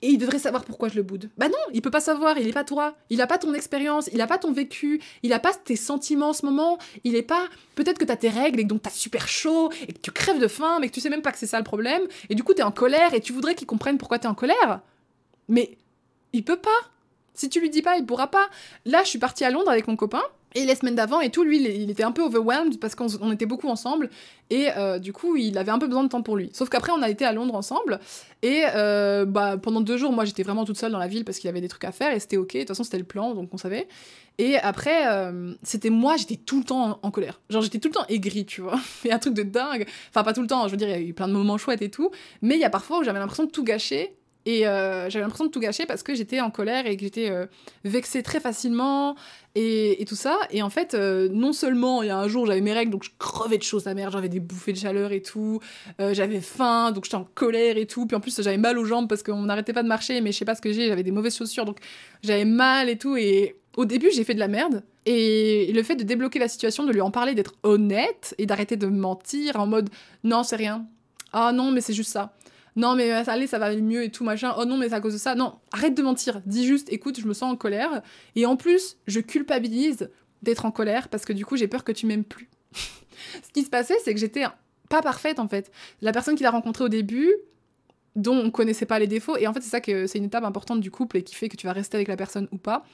[SPEAKER 1] et il devrait savoir pourquoi je le boude. Bah non, il peut pas savoir, il est pas toi, il a pas ton expérience, il a pas ton vécu, il a pas tes sentiments en ce moment, il est pas. Peut-être que t'as tes règles et donc t'as super chaud et que tu crèves de faim, mais que tu sais même pas que c'est ça le problème, et du coup t'es en colère et tu voudrais qu'il comprenne pourquoi t'es en colère. Mais il peut pas. Si tu lui dis pas, il pourra pas. Là, je suis partie à Londres avec mon copain. Et les semaines d'avant et tout, lui, il était un peu overwhelmed parce qu'on était beaucoup ensemble. Et euh, du coup, il avait un peu besoin de temps pour lui. Sauf qu'après, on a été à Londres ensemble. Et euh, bah, pendant deux jours, moi, j'étais vraiment toute seule dans la ville parce qu'il avait des trucs à faire et c'était ok. De toute façon, c'était le plan, donc on savait. Et après, euh, c'était moi, j'étais tout le temps en, colère. Genre, j'étais tout le temps aigrie, tu vois. Et un truc de dingue. Enfin, pas tout le temps, je veux dire, il y a eu plein de moments chouettes et tout. Mais il y a parfois où j'avais l'impression de tout gâcher et euh, j'avais l'impression de tout gâcher parce que j'étais en colère et que j'étais euh, vexée très facilement et, tout ça. Et en fait, euh, non seulement il y a un jour j'avais mes règles, donc je crevais de choses à merde, j'avais des bouffées de chaleur et tout. j'avais faim, donc j'étais en colère et tout. Puis en plus, j'avais mal aux jambes parce qu'on n'arrêtait pas de marcher, mais je sais pas ce que j'ai, j'avais des mauvaises chaussures, donc j'avais mal et tout. Et au début, j'ai fait de la merde. Et le fait de débloquer la situation, de lui en parler, d'être honnête et d'arrêter de mentir en mode non, c'est rien. Ah non, mais c'est juste ça non mais euh, ça va mieux et tout machin. Oh non mais c'est à cause de ça. Non arrête de mentir. Dis juste écoute je me sens en colère. Et en plus je culpabilise d'être en colère parce que du coup j'ai peur que tu m'aimes plus. Ce qui se passait c'est que j'étais pas parfaite en fait. La personne qu'il a rencontrée au début dont on connaissait pas les défauts et en fait c'est ça que c'est une étape importante du couple et qui fait que tu vas rester avec la personne ou pas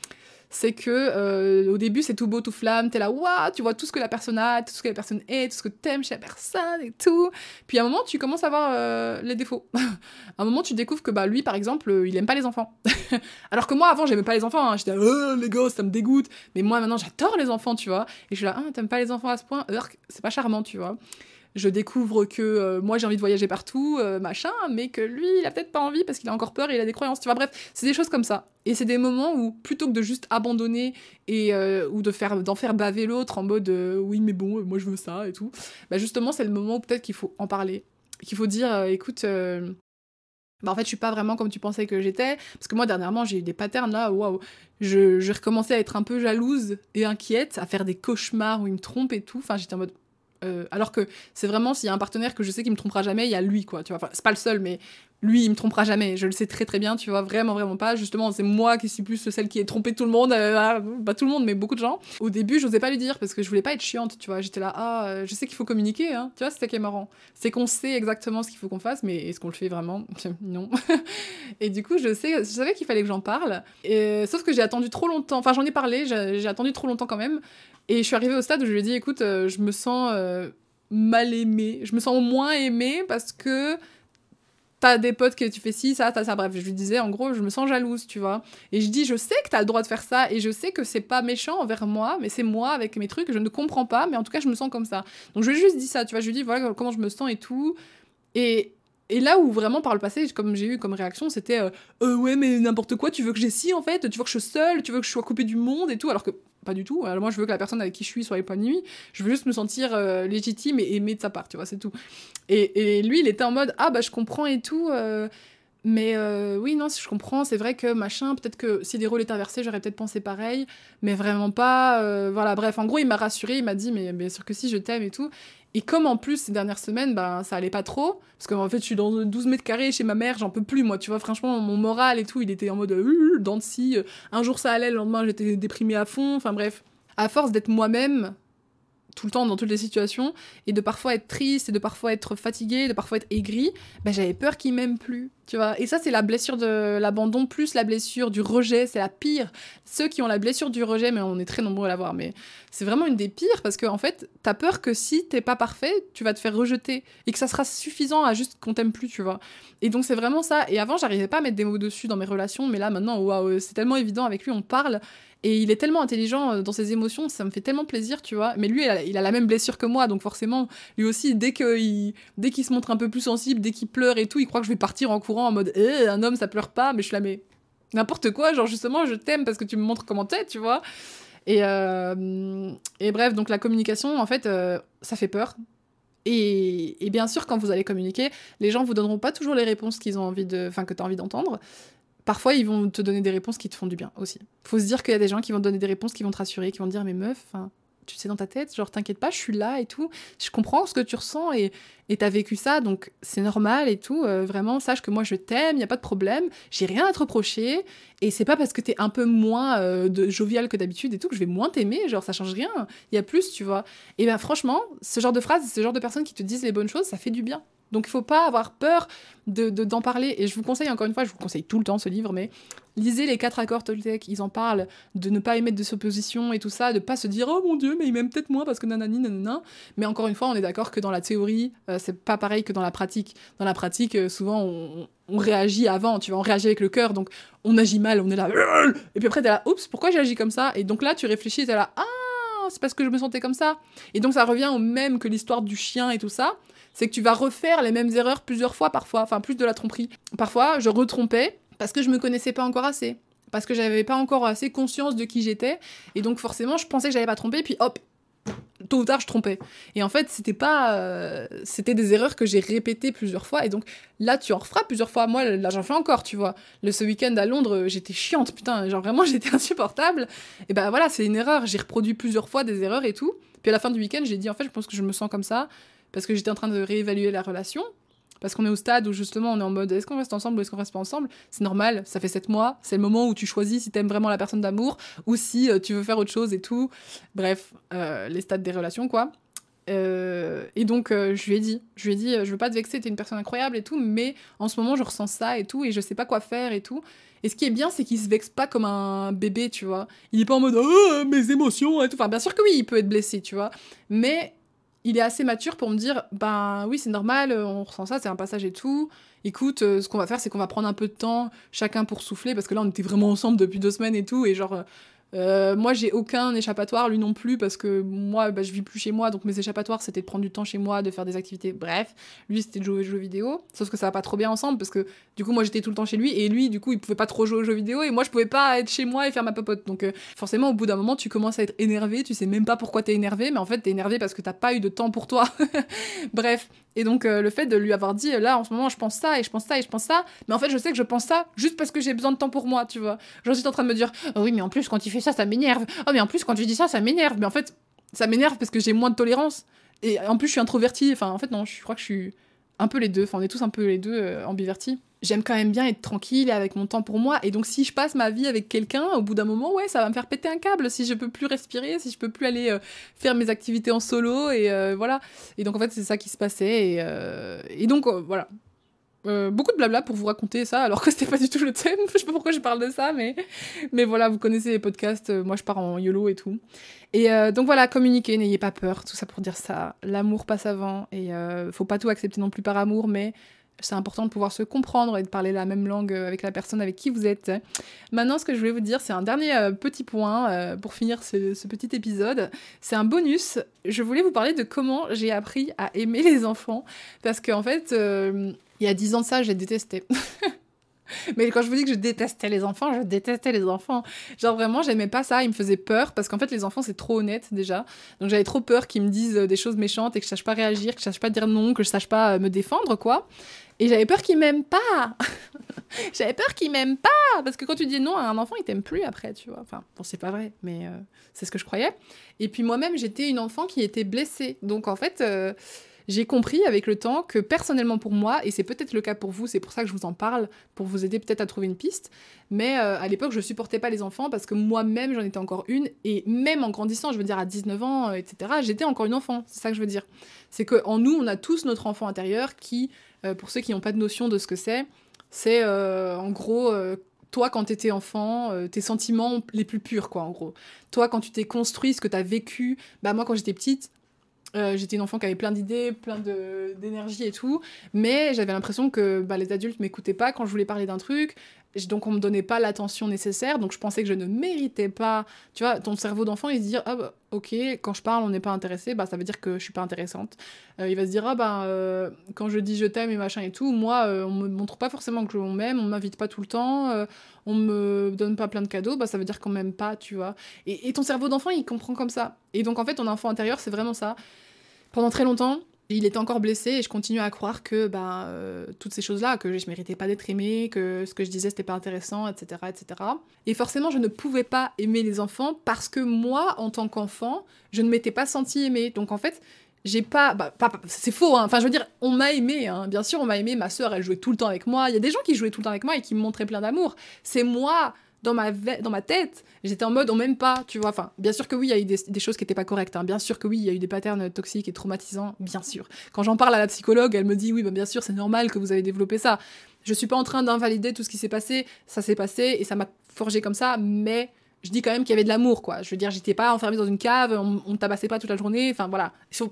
[SPEAKER 1] c'est que euh, au début c'est tout beau, tout flamme, t'es là, waouh, tu vois tout ce que la personne a, tout ce que la personne est, tout ce que t'aimes chez la personne et tout. Puis à un moment tu commences à voir euh, les défauts. à un moment tu découvres que bah lui par exemple euh, il aime pas les enfants. Alors que moi avant j'aimais pas les enfants, hein. j'étais les gosses ça me dégoûte. Mais moi maintenant j'adore les enfants tu vois. Et je suis là, ah, t'aimes pas les enfants à ce point, c'est pas charmant tu vois je découvre que euh, moi j'ai envie de voyager partout, euh, machin, mais que lui il a peut-être pas envie parce qu'il a encore peur et il a des croyances, tu vois. Bref, c'est des choses comme ça. Et c'est des moments où plutôt que de juste abandonner et euh, ou de faire d'en faire baver l'autre en mode oui mais bon moi je veux ça et tout, bah justement c'est le moment où peut-être qu'il faut en parler, qu'il faut dire écoute bah en fait je suis pas vraiment comme tu pensais que j'étais parce que moi dernièrement j'ai eu des patterns là waouh je, je recommençais à être un peu jalouse et inquiète à faire des cauchemars où il me trompe et tout enfin j'étais en mode euh, alors que c'est vraiment s'il y a un partenaire que je sais qu'il me trompera jamais, il y a lui quoi, tu vois. C'est pas le seul, mais lui il me trompera jamais. Je le sais très très bien, tu vois, vraiment vraiment pas. Justement, c'est moi qui suis plus celle qui est trompée tout le monde, euh, ah, pas tout le monde, mais beaucoup de gens. Au début, j'osais pas lui dire parce que je voulais pas être chiante, tu vois. J'étais là, ah, euh, je sais qu'il faut communiquer, hein. Tu vois, c'est ça qui est marrant. C'est qu'on sait exactement ce qu'il faut qu'on fasse, mais est-ce qu'on le fait vraiment? Non. et du coup, je sais, je savais qu'il fallait que j'en parle. Et, sauf que j'ai attendu trop longtemps. Enfin, j'en ai parlé, j'ai attendu trop longtemps quand même. Et je suis arrivée au stade où je lui ai dit, écoute, euh, je me sens euh, mal aimée. Je me sens moins aimée parce que t'as des potes que tu fais ci, ça, t'as ça. Bref, je lui disais, en gros, je me sens jalouse, tu vois. Et je dis, je sais que t'as le droit de faire ça, et je sais que c'est pas méchant envers moi, mais c'est moi avec mes trucs, je ne comprends pas, mais en tout cas, je me sens comme ça. Donc, je lui ai juste dit ça, tu vois. Je lui dit, voilà comment je me sens et tout. Et, et là où vraiment par le passé, comme j'ai eu comme réaction, c'était euh, euh, ouais mais n'importe quoi, tu veux que j'ai si en fait, tu veux que je sois seule, tu veux que je sois coupée du monde et tout, alors que pas du tout. Alors moi je veux que la personne avec qui je suis soit épanouie, je veux juste me sentir euh, légitime et aimée de sa part, tu vois, c'est tout. Et, et, lui il était en mode ah bah je comprends et tout. mais oui, non, si je comprends, c'est vrai que machin, peut-être que si des rôles étaient inversés, j'aurais peut-être pensé pareil, mais vraiment pas. voilà, bref, en gros, il m'a rassuré, il m'a dit, mais bien sûr que si, je t'aime et tout. Et comme en plus, ces dernières semaines, ben, ça allait pas trop, parce qu'en fait, je suis dans 12 mètres carrés chez ma mère, j'en peux plus, moi, tu vois, franchement, mon moral et tout, il était en mode euh, dents de scie. Un jour ça allait, le lendemain, j'étais déprimée à fond, enfin bref. À force d'être moi-même, tout le temps dans toutes les situations, et de parfois être triste, et de parfois être fatiguée, de parfois être aigrie, ben, j'avais peur qu'il m'aime plus. Tu vois, et ça, c'est la blessure de l'abandon plus la blessure du rejet, c'est la pire. Ceux qui ont la blessure du rejet, mais on est très nombreux à l'avoir, mais c'est vraiment une des pires parce qu'en en fait, t'as peur que si t'es pas parfait, tu vas te faire rejeter et que ça sera suffisant à juste qu'on t'aime plus, tu vois. Et donc, c'est vraiment ça. Et avant, j'arrivais pas à mettre des mots dessus dans mes relations, mais là, maintenant, waouh, c'est tellement évident avec lui, on parle et il est tellement intelligent euh, dans ses émotions, ça me fait tellement plaisir, tu vois. Mais lui, il a, la même blessure que moi, donc forcément, lui aussi, dès qu'il se montre un peu plus sensible, dès qu'il pleure et tout, il croit que je vais partir en courant en mode eh, un homme, ça pleure pas, mais je suis là, mais n'importe quoi, genre justement, je t'aime parce que tu me montres comment t'es, tu vois. Et, euh, et bref, donc la communication, en fait, euh, ça fait peur. Et, et, bien sûr, quand vous allez communiquer, les gens vous donneront pas toujours les réponses qu'ils ont envie de, enfin que tu as envie d'entendre parfois ils vont te donner des réponses qui te font du bien aussi. Faut se dire qu'il y a des gens qui vont te donner des réponses qui vont te rassurer, qui vont te dire mais meuf, tu sais dans ta tête, genre t'inquiète pas, je suis là et tout, je comprends ce que tu ressens et t'as vécu ça, donc c'est normal et tout, euh, vraiment sache que moi je t'aime, il y a pas de problème, j'ai rien à te reprocher. Et c'est pas parce que t'es un peu moins euh, de jovial que d'habitude et tout que je vais moins t'aimer, genre ça change rien, il y a plus, tu vois. Et ben franchement, ce genre de phrases, ce genre de personnes qui te disent les bonnes choses, ça fait du bien. Donc il faut pas avoir peur de, d'en parler. Et je vous conseille, encore une fois, je vous conseille tout le temps ce livre, mais lisez les quatre accords Toltec. Ils en parlent de ne pas émettre de suppositions et tout ça, de pas se dire oh mon dieu, mais il m'aime peut-être moins parce que nanani nanana. Mais encore une fois, on est d'accord que dans la théorie, euh, c'est pas pareil que dans la pratique. Dans la pratique, euh, souvent on, réagit avant, tu vois, on réagit avec le cœur, donc on agit mal, on est là. Et puis après, t'es là, oups, pourquoi j'ai agi comme ça? Et donc là, tu réfléchis, t'es là, ah, c'est parce que je me sentais comme ça. Et donc ça revient au même que l'histoire du chien et tout ça c'est que tu vas refaire les mêmes erreurs plusieurs fois parfois, enfin plus de la tromperie. Parfois, je retrompais parce que je me connaissais pas encore assez, parce que j'avais pas encore assez conscience de qui j'étais, et donc forcément, je pensais que j'avais pas trompé, puis hop, tôt ou tard je trompais. Et en fait, c'était pas euh, c'était des erreurs que j'ai répétées plusieurs fois et donc là tu en referas plusieurs fois. Moi là j'en fais encore, tu vois. Le ce week-end à Londres, j'étais chiante, putain, genre vraiment j'étais insupportable. Et ben voilà, c'est une erreur, j'ai reproduit plusieurs fois des erreurs et tout. Puis à la fin du week-end, j'ai dit en fait, je pense que je me sens comme ça parce que j'étais en train de réévaluer la relation. Parce qu'on est au stade où justement on est en mode est-ce qu'on reste ensemble ou est-ce qu'on reste pas ensemble? C'est normal, ça fait sept mois, c'est le moment où tu choisis si t'aimes vraiment la personne d'amour ou si euh, tu veux faire autre chose et tout. Bref, euh, les stades des relations quoi. Euh, et donc je lui ai dit, je lui ai dit, je veux pas te vexer, t'es une personne incroyable et tout, mais en ce moment je ressens ça et tout et je sais pas quoi faire et tout. Et ce qui est bien, c'est qu'il se vexe pas comme un bébé, tu vois. Il est pas en mode oh, mes émotions et tout. Enfin, bien sûr que oui, il peut être blessé, tu vois. Mais il est assez mature pour me dire ben oui c'est normal on ressent ça c'est un passage et tout. Écoute euh, ce qu'on va faire c'est qu'on va prendre un peu de temps chacun pour souffler parce que là on était vraiment ensemble depuis deux semaines et tout et genre euh, moi, j'ai aucun échappatoire, lui non plus, parce que moi, bah, je vis plus chez moi, donc mes échappatoires, c'était de prendre du temps chez moi, de faire des activités. Bref, lui, c'était de jouer aux jeux vidéo. Sauf que ça va pas trop bien ensemble, parce que du coup, moi, j'étais tout le temps chez lui, et lui, du coup, il pouvait pas trop jouer aux jeux vidéo, et moi, je pouvais pas être chez moi et faire ma popote. Donc, euh, forcément, au bout d'un moment, tu commences à être énervé, tu sais même pas pourquoi t'es énervé, mais en fait, t'es énervé parce que t'as pas eu de temps pour toi. Bref, et donc, euh, le fait de lui avoir dit, là, en ce moment, je pense ça, et je pense ça, et je pense ça, mais en fait, je sais que je pense ça juste parce que j'ai besoin de temps pour moi, tu vois. J'en suis en train de me dire, oh oui, mais en plus, quand il fait ça, ça m'énerve. Oh, mais en plus, quand tu dis ça, ça m'énerve. Mais en fait, ça m'énerve parce que j'ai moins de tolérance. Et en plus, je suis introvertie. Enfin, en fait, non, je crois que je suis un peu les deux. Enfin, on est tous un peu les deux euh, ambivertis. J'aime quand même bien être tranquille et avec mon temps pour moi. Et donc, si je passe ma vie avec quelqu'un, au bout d'un moment, ouais, ça va me faire péter un câble. Si je peux plus respirer, si je peux plus aller euh, faire mes activités en solo, et euh, voilà. Et donc, en fait, c'est ça qui se passait. Et, et donc, voilà. Euh, beaucoup de blabla pour vous raconter ça, alors que c'était pas du tout le thème. je sais pas pourquoi je parle de ça, mais, mais voilà, vous connaissez les podcasts. Euh, moi, je pars en YOLO et tout. Et euh, donc voilà, communiquez, n'ayez pas peur. Tout ça pour dire ça. L'amour passe avant. Et faut pas tout accepter non plus par amour, mais c'est important de pouvoir se comprendre et de parler la même langue avec la personne avec qui vous êtes. Maintenant, ce que je voulais vous dire, c'est un dernier petit point pour finir ce, petit épisode. C'est un bonus. Je voulais vous parler de comment j'ai appris à aimer les enfants. Parce qu'en fait il y a dix ans de ça, j'ai détesté. Mais quand je vous dis que je détestais les enfants, je détestais les enfants. Genre vraiment, j'aimais pas ça, ils me faisaient peur parce qu'en fait, les enfants, c'est trop honnête déjà. Donc j'avais trop peur qu'ils me disent euh, des choses méchantes et que je sache pas réagir, que je sache pas dire non, que je sache pas euh, me défendre, quoi. Et j'avais peur qu'ils m'aiment pas. j'avais peur qu'ils m'aiment pas parce que quand tu dis non à un enfant, il t'aime plus après, tu vois. Enfin, bon, c'est pas vrai, mais euh, c'est ce que je croyais. Et puis moi-même, j'étais une enfant qui était blessée. Donc en fait, j'ai compris avec le temps que personnellement pour moi, et c'est peut-être le cas pour vous, c'est pour ça que je vous en parle, pour vous aider peut-être à trouver une piste, mais euh, à l'époque je supportais pas les enfants parce que moi-même j'en étais encore une, et même en grandissant, je veux dire à 19 ans, euh, etc., j'étais encore une enfant, c'est ça que je veux dire. C'est qu'en nous, on a tous notre enfant intérieur qui, euh, pour ceux qui n'ont pas de notion de ce que c'est, C'est en gros toi, quand t'étais enfant, tes sentiments les plus purs, quoi, en gros. Toi, quand tu t'es construit, ce que t'as vécu. Bah, moi, quand j'étais petite, j'étais une enfant qui avait plein d'idées, plein d'énergie et tout, mais j'avais l'impression que bah, les adultes m'écoutaient pas quand je voulais parler d'un truc, donc on me donnait pas l'attention nécessaire, donc je pensais que je ne méritais pas. Tu vois, ton cerveau d'enfant, il se dit ah bah, ok, quand je parle, on n'est pas intéressé, bah ça veut dire que je suis pas intéressante. Euh, il va se dire ah bah euh, quand je dis je t'aime et machin et tout, moi euh, on me montre pas forcément que on m'aime, on m'invite pas tout le temps, on me donne pas plein de cadeaux, bah ça veut dire qu'on m'aime pas, tu vois. Et, et ton cerveau d'enfant, il comprend comme ça. Et donc en fait, ton enfant intérieur, c'est vraiment ça. Pendant très longtemps, il était encore blessé et je continue à croire que bah, euh, toutes ces choses-là, que je méritais pas d'être aimée, que ce que je disais c'était pas intéressant, etc., etc. Et forcément, je ne pouvais pas aimer les enfants parce que moi, en tant qu'enfant, je ne m'étais pas sentie aimée. Donc en fait, j'ai pas, bah, c'est faux, hein. enfin je veux dire, on m'a aimé, hein. bien sûr on m'a aimé, ma soeur elle jouait tout le temps avec moi, il y a des gens qui jouaient tout le temps avec moi et qui me montraient plein d'amour. C'est moi dans ma, tête, j'étais en mode on m'aime pas, tu vois. Enfin, bien sûr que oui, il y a eu des, choses qui étaient pas correctes. Hein. Bien sûr que oui, il y a eu des patterns toxiques et traumatisants, bien sûr. Quand j'en parle à la psychologue, elle me dit oui, bah, bien sûr, c'est normal que vous avez développé ça. Je suis pas en train d'invalider tout ce qui s'est passé, ça s'est passé et ça m'a forgé comme ça, mais je dis quand même qu'il y avait de l'amour, quoi. Je veux dire, j'étais pas enfermée dans une cave, on, on tabassait pas toute la journée. Enfin voilà, ça,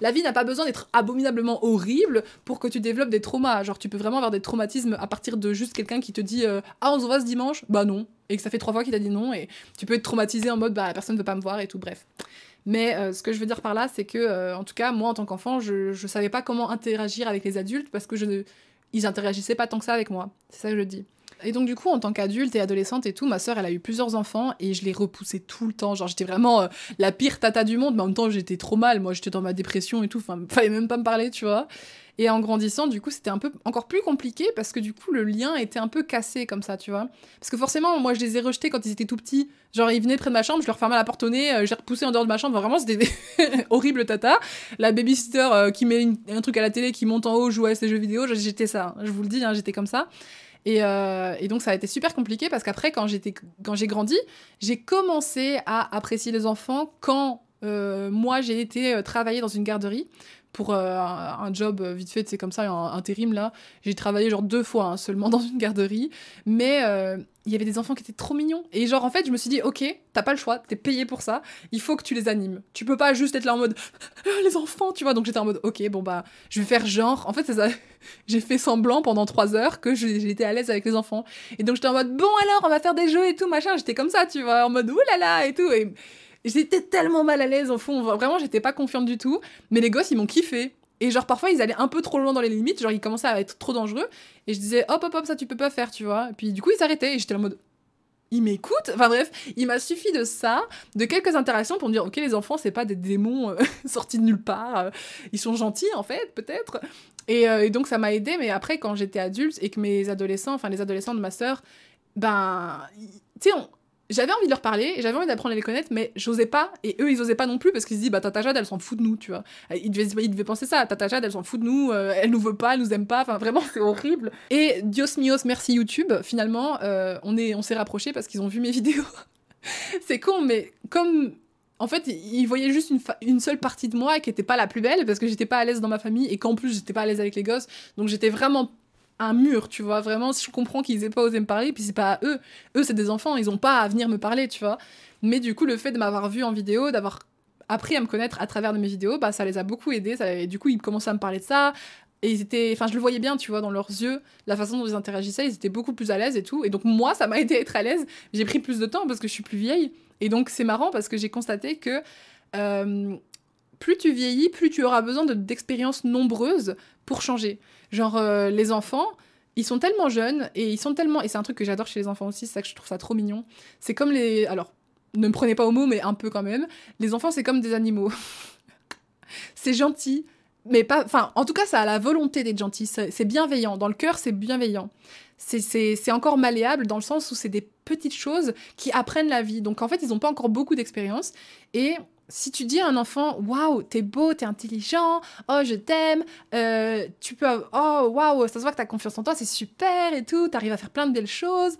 [SPEAKER 1] la vie n'a pas besoin d'être abominablement horrible pour que tu développes des traumas. Genre, tu peux vraiment avoir des traumatismes à partir de juste quelqu'un qui te dit euh, ah on se voit ce dimanche, bah non, et que ça fait trois fois qu'il t'a dit non, et tu peux être traumatisé en mode bah personne ne veut pas me voir et tout. Bref. Mais euh, ce que je veux dire par là, c'est que, euh, en tout cas, moi en tant qu'enfant, je, je savais pas comment interagir avec les adultes parce que je ne, ils interagissaient pas tant que ça avec moi. C'est ça que je dis. Et donc, du coup, en tant qu'adulte et adolescente et tout, ma soeur, elle a eu plusieurs enfants et je les repoussais tout le temps. Genre, j'étais vraiment euh, la pire tata du monde, mais en même temps, j'étais trop mal. Moi, j'étais dans ma dépression et tout. Enfin, fallait même pas me parler, tu vois. Et en grandissant, du coup, c'était un peu encore plus compliqué parce que du coup, le lien était un peu cassé comme ça, tu vois. Parce que forcément, moi, je les ai rejetés quand ils étaient tout petits. Genre, ils venaient près de ma chambre, je leur fermais la porte au nez, euh, j'ai repoussé en dehors de ma chambre. Vraiment, c'était horrible tata. La babysitter euh, qui met un truc à la télé, qui monte en haut, jouait à ses jeux vidéo, j'étais ça. Hein. Je vous le dis, hein, j'étais comme ça. Euh, et, donc ça a été super compliqué parce qu'après, quand j'ai grandi, j'ai commencé à apprécier les enfants quand euh, moi j'ai été euh, travailler dans une garderie pour un job vite fait, c'est comme ça, un intérim là. J'ai travaillé genre deux fois hein, seulement dans une garderie, mais il y avait des enfants qui étaient trop mignons. Et genre en fait, je me suis dit, ok, t'as pas le choix, t'es payé pour ça, il faut que tu les animes. Tu peux pas juste être là en mode, les enfants, tu vois. Donc j'étais en mode, ok, bon bah, je vais faire genre. En fait, ça. j'ai fait semblant pendant trois heures que j'étais à l'aise avec les enfants. Et donc j'étais en mode, bon alors, on va faire des jeux et tout, machin. J'étais comme ça, tu vois, en mode, oulala et tout. Et j'étais tellement mal à l'aise au fond. Vraiment, j'étais pas confiante du tout. Mais les gosses, ils m'ont kiffé. Et genre, parfois, ils allaient un peu trop loin dans les limites. Genre, ils commençaient à être trop dangereux. Et je disais, hop, hop, hop, ça, tu peux pas faire, tu vois. Et puis, du coup, ils s'arrêtaient. Et j'étais en mode, il m'écoute. Enfin bref, il m'a suffi de ça, de quelques interactions pour me dire ok les enfants c'est pas des démons euh, sortis de nulle part, euh, ils sont gentils en fait peut-être. Euh, et, donc ça m'a aidé, mais après quand j'étais adulte et que mes adolescents, enfin les adolescents de ma sœur, ben tu sais j'avais envie de leur parler, j'avais envie d'apprendre à les connaître, mais j'osais pas, et eux ils osaient pas non plus parce qu'ils se disent bah Tata Jade elle s'en fout de nous, tu vois. Ils devaient, ils devaient penser ça, Tata Jade elle s'en fout de nous, elle nous veut pas, elle nous aime pas, enfin vraiment c'est horrible. Et Dios mios, merci YouTube, finalement on est on s'est rapprochés parce qu'ils ont vu mes vidéos. c'est con, mais comme en fait, ils voyaient juste une, seule partie de moi qui était pas la plus belle parce que j'étais pas à l'aise dans ma famille et qu'en plus j'étais pas à l'aise avec les gosses. Donc j'étais vraiment un mur, tu vois. Vraiment, je comprends qu'ils aient pas osé me parler, puis c'est pas à eux. Eux, c'est des enfants, ils ont pas à venir me parler, tu vois. Mais du coup, le fait de m'avoir vu en vidéo, d'avoir appris à me connaître à travers de mes vidéos, bah ça les a beaucoup aidés. Et du coup, ils commençaient à me parler de ça. Et ils étaient, enfin, je le voyais bien, tu vois, dans leurs yeux, la façon dont ils interagissaient, ils étaient beaucoup plus à l'aise et tout. Et donc, moi, ça m'a aidé à être à l'aise. J'ai pris plus de temps parce que je suis plus vieille. Et donc, c'est marrant parce que j'ai constaté que euh, plus tu vieillis, plus tu auras besoin d'expériences nombreuses pour changer. Genre, euh, les enfants, ils sont tellement jeunes et ils sont tellement. Et c'est un truc que j'adore chez les enfants aussi, c'est ça que je trouve ça trop mignon. C'est comme les. Alors, ne me prenez pas au mot, mais un peu quand même. Les enfants, c'est comme des animaux. c'est gentil, mais pas. Enfin, en tout cas, ça a la volonté d'être gentil. C'est bienveillant. Dans le cœur, c'est bienveillant c'est encore malléable dans le sens où c'est des petites choses qui apprennent la vie. Donc en fait, ils n'ont pas encore beaucoup d'expérience. Et si tu dis à un enfant, waouh, t'es beau, t'es intelligent, oh, je t'aime, euh, tu peux, oh, waouh, ça se voit que t'as confiance en toi, c'est super et tout, t'arrives à faire plein de belles choses,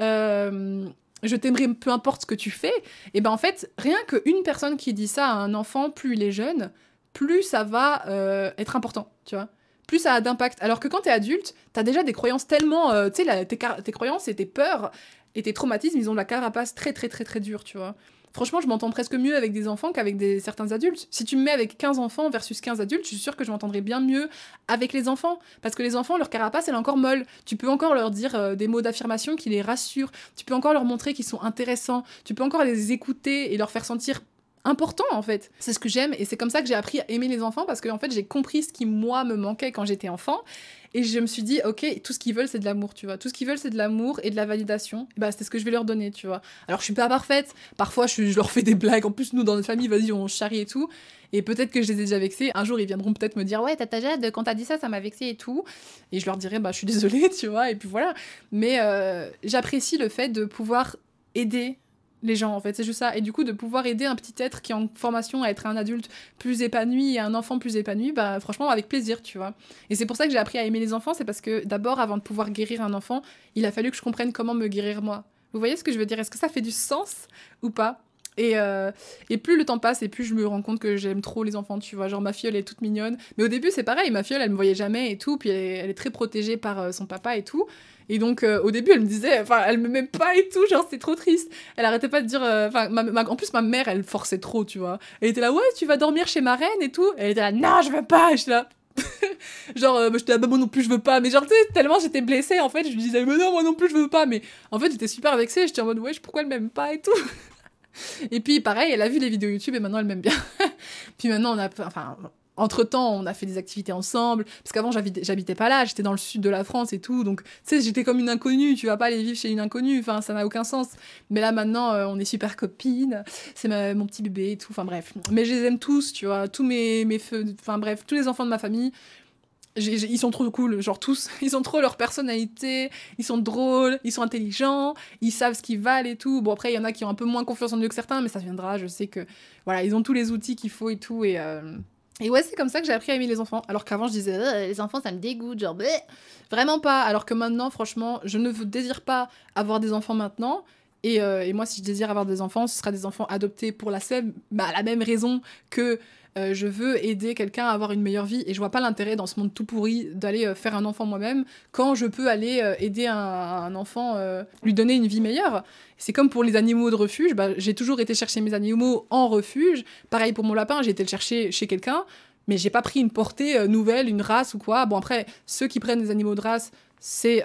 [SPEAKER 1] euh, je t'aimerais peu importe ce que tu fais, et ben en fait, rien qu'une personne qui dit ça à un enfant, plus il est jeune, plus ça va euh, être important, tu vois plus ça a d'impact. Alors que quand t'es adulte, t'as déjà des croyances tellement. tu sais, tes, tes croyances et tes peurs et tes traumatismes, ils ont la carapace très, très, très, très dure, tu vois. Franchement, je m'entends presque mieux avec des enfants qu'avec certains adultes. Si tu me mets avec 15 enfants versus 15 adultes, je suis sûre que je m'entendrai bien mieux avec les enfants. Parce que les enfants, leur carapace, elle est encore molle. Tu peux encore leur dire euh, des mots d'affirmation qui les rassurent. Tu peux encore leur montrer qu'ils sont intéressants. Tu peux encore les écouter et leur faire sentir important en fait. C'est ce que j'aime et c'est comme ça que j'ai appris à aimer les enfants parce que en fait j'ai compris ce qui moi me manquait quand j'étais enfant. Et je me suis dit ok tout ce qu'ils veulent c'est de l'amour tu vois. Tout ce qu'ils veulent c'est de l'amour et de la validation. Bah c'est ce que je vais leur donner tu vois. Alors je suis pas parfaite. Parfois je, je leur fais des blagues. En plus nous dans notre famille vas-y on charrie et tout. Et peut-être que je les ai déjà vexés un jour ils viendront peut-être me dire ouais tata Jade quand t'as dit ça ça m'a vexé et tout. Et je leur dirai bah je suis désolée tu vois et puis voilà. Mais euh, j'apprécie le fait de pouvoir aider les gens en fait. C'est juste ça. Et du coup de pouvoir aider un petit être qui est en formation à être un adulte plus épanoui et un enfant plus épanoui bah franchement avec plaisir tu vois. Et c'est pour ça que j'ai appris à aimer les enfants. C'est parce que d'abord avant de pouvoir guérir un enfant il a fallu que je comprenne comment me guérir moi. Vous voyez ce que je veux dire? Est-ce que ça fait du sens ou pas? Et, euh, et plus le temps passe et plus je me rends compte que j'aime trop les enfants, tu vois. Genre ma fille elle est toute mignonne. Mais au début c'est pareil, ma fille elle me voyait jamais et tout. Puis elle est, très protégée par euh, son papa et tout. Et donc euh, au début elle me disait, enfin elle me m'aime pas et tout, genre c'est trop triste. Elle arrêtait pas de dire, enfin en plus ma mère elle forçait trop, tu vois. Elle était là, ouais tu vas dormir chez ma reine et tout. Elle était là, non je veux pas. Je suis là, genre euh, j'étais là bah, moi non plus je veux pas mais genre tellement j'étais blessée en fait je lui disais mais non moi non plus je veux pas mais en fait j'étais super vexée j'étais en mode ouais pourquoi elle m'aime pas et tout? Et puis pareil elle a vu les vidéos YouTube et maintenant elle m'aime bien puis maintenant on a enfin entre temps, on a fait des activités ensemble. Parce qu'avant, j'habitais pas là, j'étais dans le sud de la France et tout. Donc, tu sais, j'étais comme une inconnue. Tu vas pas aller vivre chez une inconnue. Enfin, ça n'a aucun sens. Mais là, maintenant, euh, on est super copines. C'est mon petit bébé et tout. Enfin, bref. Mais je les aime tous, tu vois. Tous mes, mes feux. Enfin, bref, tous les enfants de ma famille. Ils sont trop cool, genre tous, ils ont trop leur personnalité, ils sont drôles, ils sont intelligents, ils savent ce qu'ils valent et tout. Bon après il y en a qui ont un peu moins confiance en eux que certains, mais ça viendra. Je sais que voilà ils ont tous les outils qu'il faut et tout et euh, et ouais, c'est comme ça que j'ai appris à aimer les enfants. Alors qu'avant, je disais, euh, les enfants, ça me dégoûte, genre, bleh. vraiment pas. Alors que maintenant, franchement, je ne désire pas avoir des enfants maintenant. Et, euh, et, moi, si je désire avoir des enfants, ce sera des enfants adoptés pour la, bah, la même raison que euh, je veux aider quelqu'un à avoir une meilleure vie. Et je vois pas l'intérêt dans ce monde tout pourri d'aller euh, faire un enfant moi-même quand je peux aller euh, aider un, enfant, lui donner une vie meilleure. C'est comme pour les animaux de refuge. Bah, j'ai toujours été chercher mes animaux en refuge. Pareil pour mon lapin, j'ai été le chercher chez quelqu'un. Mais j'ai pas pris une portée nouvelle, une race ou quoi. Bon, après, ceux qui prennent des animaux de race, c'est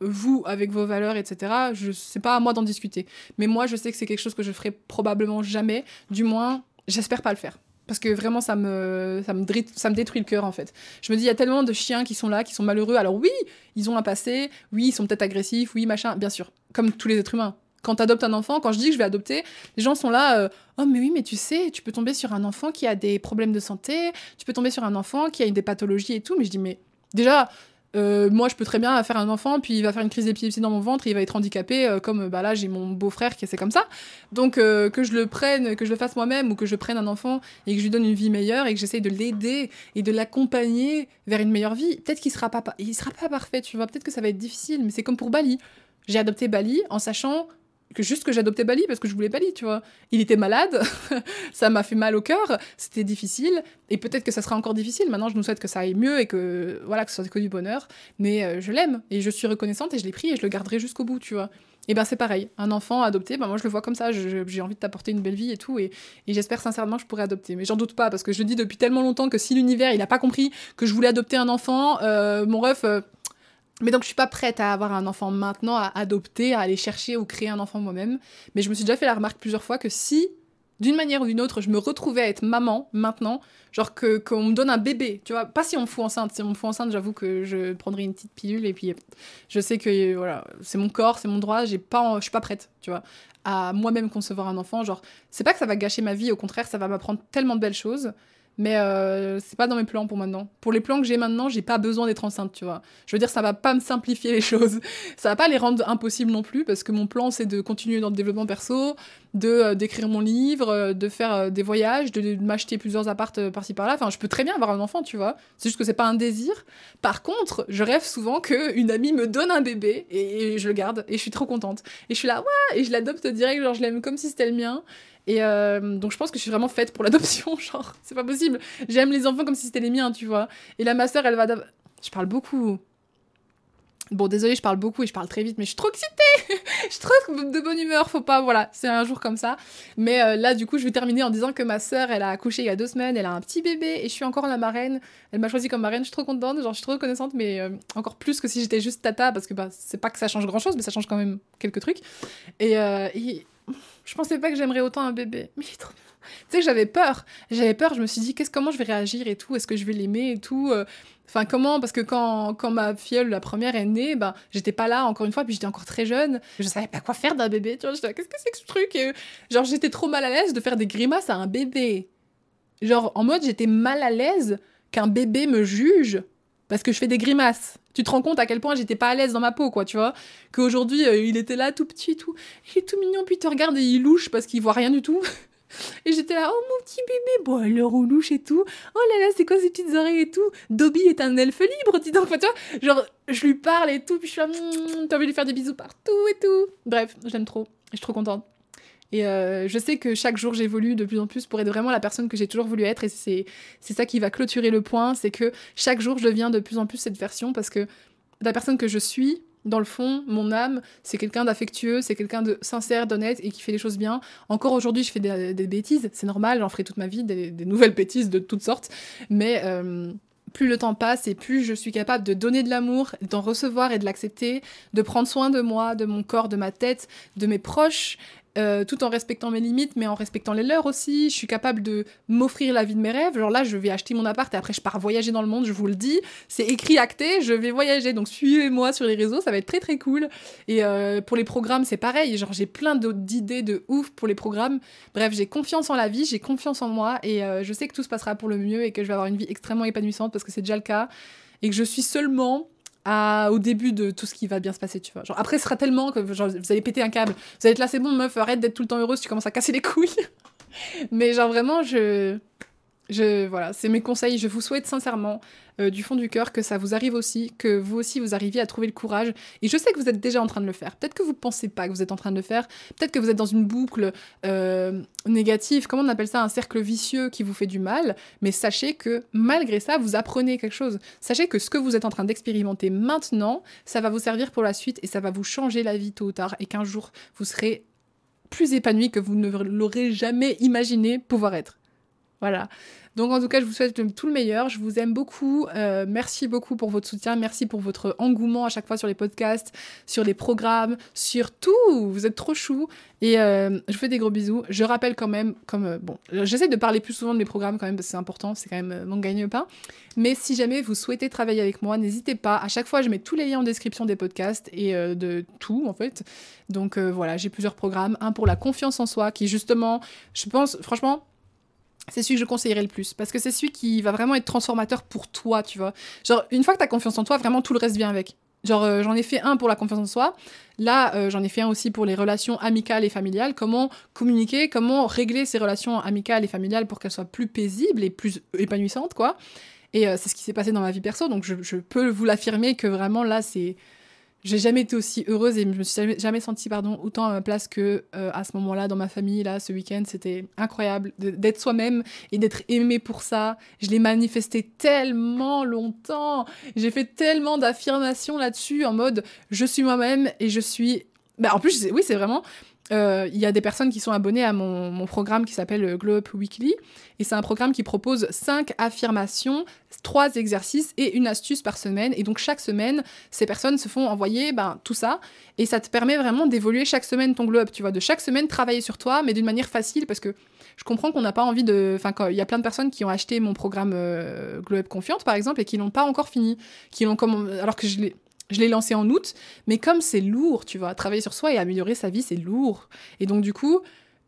[SPEAKER 1] vous avec vos valeurs, etc. Je sais pas à moi d'en discuter. Mais moi, je sais que c'est quelque chose que je ferai probablement jamais. Du moins, j'espère pas le faire. Parce que vraiment, ça me, ça me, ça me détruit le cœur, en fait. Je me dis, il y a tellement de chiens qui sont là, qui sont malheureux. Alors oui, ils ont un passé. Oui, ils sont peut-être agressifs. Oui, machin. Bien sûr. Comme tous les êtres humains. Quand tu adoptes un enfant, quand je dis que je vais adopter, les gens sont là, euh, oh mais oui, mais tu sais, tu peux tomber sur un enfant qui a des problèmes de santé, tu peux tomber sur un enfant qui a des pathologies et tout. Mais je dis, mais déjà, euh, moi, je peux très bien faire un enfant, puis il va faire une crise d'épilepsie dans mon ventre, et il va être handicapé, euh, comme bah là, j'ai mon beau-frère qui est comme ça. Donc, euh, que je le prenne, que je le fasse moi-même, ou que je prenne un enfant et que je lui donne une vie meilleure, et que j'essaye de l'aider et de l'accompagner vers une meilleure vie, peut-être qu'il sera pas, il sera pas parfait, tu vois, peut-être que ça va être difficile, mais c'est comme pour Bali. J'ai adopté Bali en sachant que juste que j'adoptais Bali parce que je voulais Bali, tu vois. Il était malade, ça m'a fait mal au cœur, c'était difficile, et peut-être que ça sera encore difficile. Maintenant, je nous souhaite que ça aille mieux et que voilà que ce soit que du bonheur, mais euh, je l'aime et je suis reconnaissante et je l'ai pris et je le garderai jusqu'au bout, tu vois. Et ben c'est pareil, un enfant adopté, ben moi je le vois comme ça, j'ai envie de t'apporter une belle vie et tout, et, j'espère sincèrement que je pourrais adopter. Mais j'en doute pas, parce que je dis depuis tellement longtemps que si l'univers il a pas compris que je voulais adopter un enfant, euh, mon ref, euh, mais donc je suis pas prête à avoir un enfant maintenant, à adopter, à aller chercher ou créer un enfant moi-même. Mais je me suis déjà fait la remarque plusieurs fois que si, d'une manière ou d'une autre, je me retrouvais à être maman maintenant, genre que qu'on me donne un bébé, tu vois, pas si on me fout enceinte. Si on me fout enceinte, j'avoue que je prendrais une petite pilule et puis je sais que voilà, c'est mon corps, c'est mon droit, j'ai pas, je suis pas prête, tu vois, à moi-même concevoir un enfant. Genre, c'est pas que ça va gâcher ma vie, au contraire, ça va m'apprendre tellement de belles choses. Mais euh, c'est pas dans mes plans pour maintenant. Pour les plans que j'ai maintenant, j'ai pas besoin d'être enceinte, tu vois. Je veux dire, ça va pas me simplifier les choses. Ça va pas les rendre impossibles non plus, parce que mon plan, c'est de continuer dans le développement perso, de euh, d'écrire mon livre, euh, de faire euh, des voyages, de, m'acheter plusieurs appartes par-ci par-là. Enfin, je peux très bien avoir un enfant, tu vois. C'est juste que c'est pas un désir. Par contre, je rêve souvent que une amie me donne un bébé et, je le garde et je suis trop contente. Et je suis là, ouais, et je l'adopte direct, genre je l'aime comme si c'était le mien. Et donc je pense que je suis vraiment faite pour l'adoption, genre c'est pas possible. J'aime les enfants comme si c'était les miens, tu vois. Et là ma sœur, elle va, je parle beaucoup. Bon, désolé, je parle beaucoup et je parle très vite, mais je suis trop excitée Je suis trop de bonne humeur, faut pas, voilà, c'est un jour comme ça. Mais euh, là, du coup, je vais terminer en disant que ma sœur, elle a accouché il y a deux semaines, elle a un petit bébé et je suis encore la marraine. Elle m'a choisi comme marraine, je suis trop contente, genre je suis trop reconnaissante, mais euh, encore plus que si j'étais juste tata, parce que bah, c'est pas que ça change grand chose, mais ça change quand même quelques trucs. Et, euh, et je pensais pas que j'aimerais autant un bébé, mais il est trop tu sais j'avais peur. J'avais peur, je me suis dit, qu'est-ce, comment je vais réagir et tout? Est-ce que je vais l'aimer et tout? Enfin, comment? Parce que quand, quand ma filleule, la première, est née, ben, j'étais pas là, encore une fois, puis j'étais encore très jeune. Je savais pas quoi faire d'un bébé, tu vois. J'étais qu'est-ce que c'est que ce truc? Genre, j'étais trop mal à l'aise de faire des grimaces à un bébé. Genre, en mode, j'étais mal à l'aise qu'un bébé me juge parce que je fais des grimaces. Tu te rends compte à quel point j'étais pas à l'aise dans ma peau, quoi, tu vois? Qu'aujourd'hui, euh, il était là tout petit, tout. Il est tout mignon, puis il te regarde et il louche parce qu'il voit rien du tout. Et j'étais là, oh mon petit bébé, bon, elle le louche et tout. Oh là là, c'est quoi ces petites oreilles et tout? Dobby est un elfe libre, dis donc. Enfin, tu vois, genre, je lui parle et tout, puis je suis là, mmh, t'as envie de lui faire des bisous partout et tout. Bref, j'aime trop. Je suis trop contente. Et euh, je sais que chaque jour j'évolue de plus en plus pour être vraiment la personne que j'ai toujours voulu être. Et c'est ça qui va clôturer le point. C'est que chaque jour je deviens de plus en plus cette version parce que la personne que je suis, dans le fond, mon âme, c'est quelqu'un d'affectueux, c'est quelqu'un de sincère, d'honnête et qui fait les choses bien. Encore aujourd'hui, je fais des, bêtises, c'est normal, j'en ferai toute ma vie, des, nouvelles bêtises de toutes sortes. Mais euh, plus le temps passe et plus je suis capable de donner de l'amour, d'en recevoir et de l'accepter, de prendre soin de moi, de mon corps, de ma tête, de mes proches, euh, tout en respectant mes limites, mais en respectant les leurs aussi. Je suis capable de m'offrir la vie de mes rêves. Genre là, je vais acheter mon appart et après, je pars voyager dans le monde, je vous le dis. C'est écrit, acté, je vais voyager. Donc suivez-moi sur les réseaux, ça va être très très cool. Et euh, pour les programmes, c'est pareil. Genre, j'ai plein d'idées de ouf pour les programmes. Bref, j'ai confiance en la vie, j'ai confiance en moi et euh, je sais que tout se passera pour le mieux et que je vais avoir une vie extrêmement épanouissante parce que c'est déjà le cas. Et que je suis seulement au début de tout ce qui va bien se passer, tu vois. Genre, après, ce sera tellement que genre, vous allez péter un câble. Vous allez être là, c'est bon, meuf, arrête d'être tout le temps heureuse, tu commences à casser les couilles. Mais genre, vraiment, je. Voilà, c'est mes conseils. Je vous souhaite sincèrement, euh, du fond du cœur, que ça vous arrive aussi, que vous aussi vous arriviez à trouver le courage. Et je sais que vous êtes déjà en train de le faire. Peut-être que vous pensez pas que vous êtes en train de le faire. Peut-être que vous êtes dans une boucle euh, négative. Comment on appelle ça? Un cercle vicieux qui vous fait du mal. Mais sachez que malgré ça, vous apprenez quelque chose. Sachez que ce que vous êtes en train d'expérimenter maintenant, ça va vous servir pour la suite et ça va vous changer la vie tôt ou tard. Et qu'un jour, vous serez plus épanoui que vous ne l'aurez jamais imaginé pouvoir être. Voilà. Donc en tout cas, je vous souhaite tout le meilleur. Je vous aime beaucoup. Euh, merci beaucoup pour votre soutien. Merci pour votre engouement à chaque fois sur les podcasts, sur les programmes, sur tout. Vous êtes trop chou. Et euh, je vous fais des gros bisous. Je rappelle quand même, comme euh, bon, j'essaie de parler plus souvent de mes programmes quand même parce que c'est important. C'est quand même mon gagne-pain. Mais si jamais vous souhaitez travailler avec moi, n'hésitez pas. À chaque fois, je mets tous les liens en description des podcasts et de tout en fait. Donc voilà, j'ai plusieurs programmes. Un pour la confiance en soi, qui justement, je pense, franchement c'est celui que je conseillerais le plus parce que c'est celui qui va vraiment être transformateur pour toi, tu vois. Genre une fois que tu as confiance en toi, vraiment tout le reste vient avec. Genre euh, j'en ai fait un pour la confiance en soi, là euh, j'en ai fait un aussi pour les relations amicales et familiales, comment communiquer, comment régler ces relations amicales et familiales pour qu'elles soient plus paisibles et plus épanouissantes quoi. Et euh, c'est ce qui s'est passé dans ma vie perso, donc je, je peux vous l'affirmer que vraiment là c'est j'ai jamais été aussi heureuse et je me suis jamais, sentie pardon autant à ma place que euh, à ce moment-là dans ma famille là ce week-end. C'était incroyable d'être soi-même et d'être aimée pour ça. Je l'ai manifesté tellement longtemps. J'ai fait tellement d'affirmations là-dessus en mode je suis moi-même et je suis bah, en plus oui c'est vraiment euh, il y a des personnes qui sont abonnées à mon, programme qui s'appelle euh, Glow Up Weekly. Et c'est un programme qui propose 5 affirmations, 3 exercices et une astuce par semaine. Et donc chaque semaine, ces personnes se font envoyer ben, tout ça. Et ça te permet vraiment d'évoluer chaque semaine ton Glow Up. Tu vois, de chaque semaine travailler sur toi, mais d'une manière facile parce que je comprends qu'on n'a pas envie de. Enfin, il y a plein de personnes qui ont acheté mon programme euh, Glow Up Confiante, par exemple, et qui n'ont pas encore fini. Qui l'ont comme... Alors que je l'ai je l'ai lancé en août, mais comme c'est lourd, tu vois, travailler sur soi et améliorer sa vie, c'est lourd. Et donc, du coup,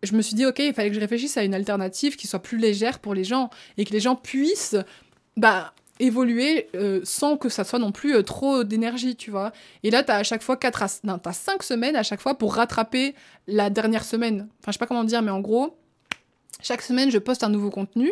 [SPEAKER 1] je me suis dit, ok, il fallait que je réfléchisse à une alternative qui soit plus légère pour les gens et que les gens puissent, bah, évoluer euh, sans que ça soit non plus euh, trop d'énergie, tu vois. Et là, tu as à chaque fois 4 à... Non, t'as 5 semaines à chaque fois pour rattraper la dernière semaine. Enfin, je sais pas comment dire, mais en gros, chaque semaine, je poste un nouveau contenu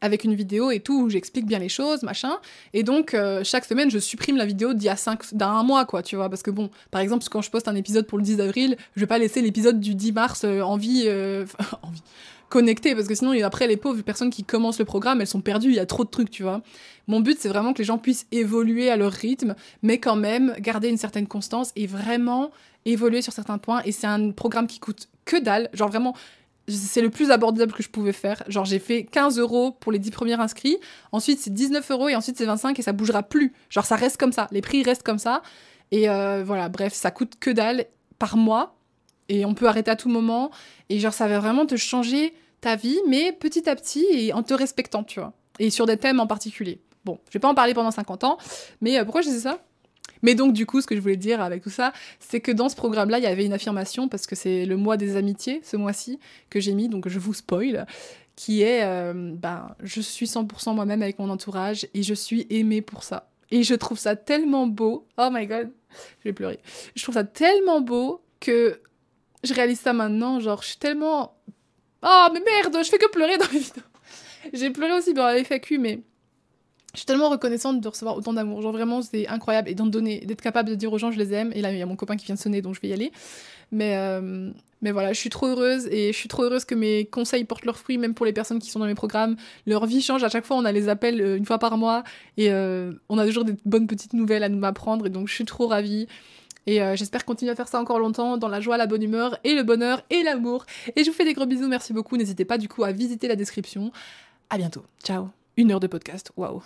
[SPEAKER 1] avec une vidéo et tout où j'explique bien les choses, machin. Et donc, euh, chaque semaine, je supprime la vidéo d'il y a cinq, d'un mois, quoi, tu vois. Parce que bon, par exemple, quand je poste un épisode pour le 10 avril, je vais pas laisser l'épisode du 10 mars en vie, en vie connecté parce que sinon après les pauvres personnes qui commencent le programme elles sont perdues il y a trop de trucs tu vois mon but c'est vraiment que les gens puissent évoluer à leur rythme mais quand même garder une certaine constance et vraiment évoluer sur certains points et c'est un programme qui coûte que dalle genre vraiment c'est le plus abordable que je pouvais faire. Genre, j'ai fait 15 euros pour les 10 premiers inscrits. Ensuite, c'est 19 euros et ensuite, c'est 25 et ça bougera plus. Genre, ça reste comme ça. Les prix restent comme ça. Et euh, voilà, bref, ça coûte que dalle par mois et on peut arrêter à tout moment. Et genre, ça va vraiment te changer ta vie, mais petit à petit et en te respectant, tu vois. Et sur des thèmes en particulier. Bon, je vais pas en parler pendant 50 ans, mais euh, pourquoi je disais ça? Mais donc, du coup, ce que je voulais dire avec tout ça, c'est que dans ce programme-là, il y avait une affirmation, parce que c'est le mois des amitiés, ce mois-ci, que j'ai mis, donc je vous spoil, qui est euh, ben, je suis 100% moi-même avec mon entourage et je suis aimée pour ça. Et je trouve ça tellement beau. Oh my god, je vais pleurer. Je trouve ça tellement beau que je réalise ça maintenant. Genre, je suis tellement. Oh, mais merde, je fais que pleurer dans les vidéos. J'ai pleuré aussi dans la FAQ, mais je suis tellement reconnaissante de recevoir autant d'amour. Genre, vraiment, c'est incroyable. Et d'en donner, d'être capable de dire aux gens, je les aime. Et là, il y a mon copain qui vient de sonner, donc je vais y aller. Mais, euh, mais voilà, je suis trop heureuse. Et je suis trop heureuse que mes conseils portent leurs fruits, même pour les personnes qui sont dans mes programmes. Leur vie change. À chaque fois, on a les appels euh, une fois par mois. Et euh, on a toujours des bonnes petites nouvelles à nous apprendre. Et donc, je suis trop ravie. Et j'espère continuer à faire ça encore longtemps dans la joie, la bonne humeur et le bonheur et l'amour. Et je vous fais des gros bisous, merci beaucoup. N'hésitez pas du coup à visiter la description. À bientôt. Ciao. Une heure de podcast. Waouh.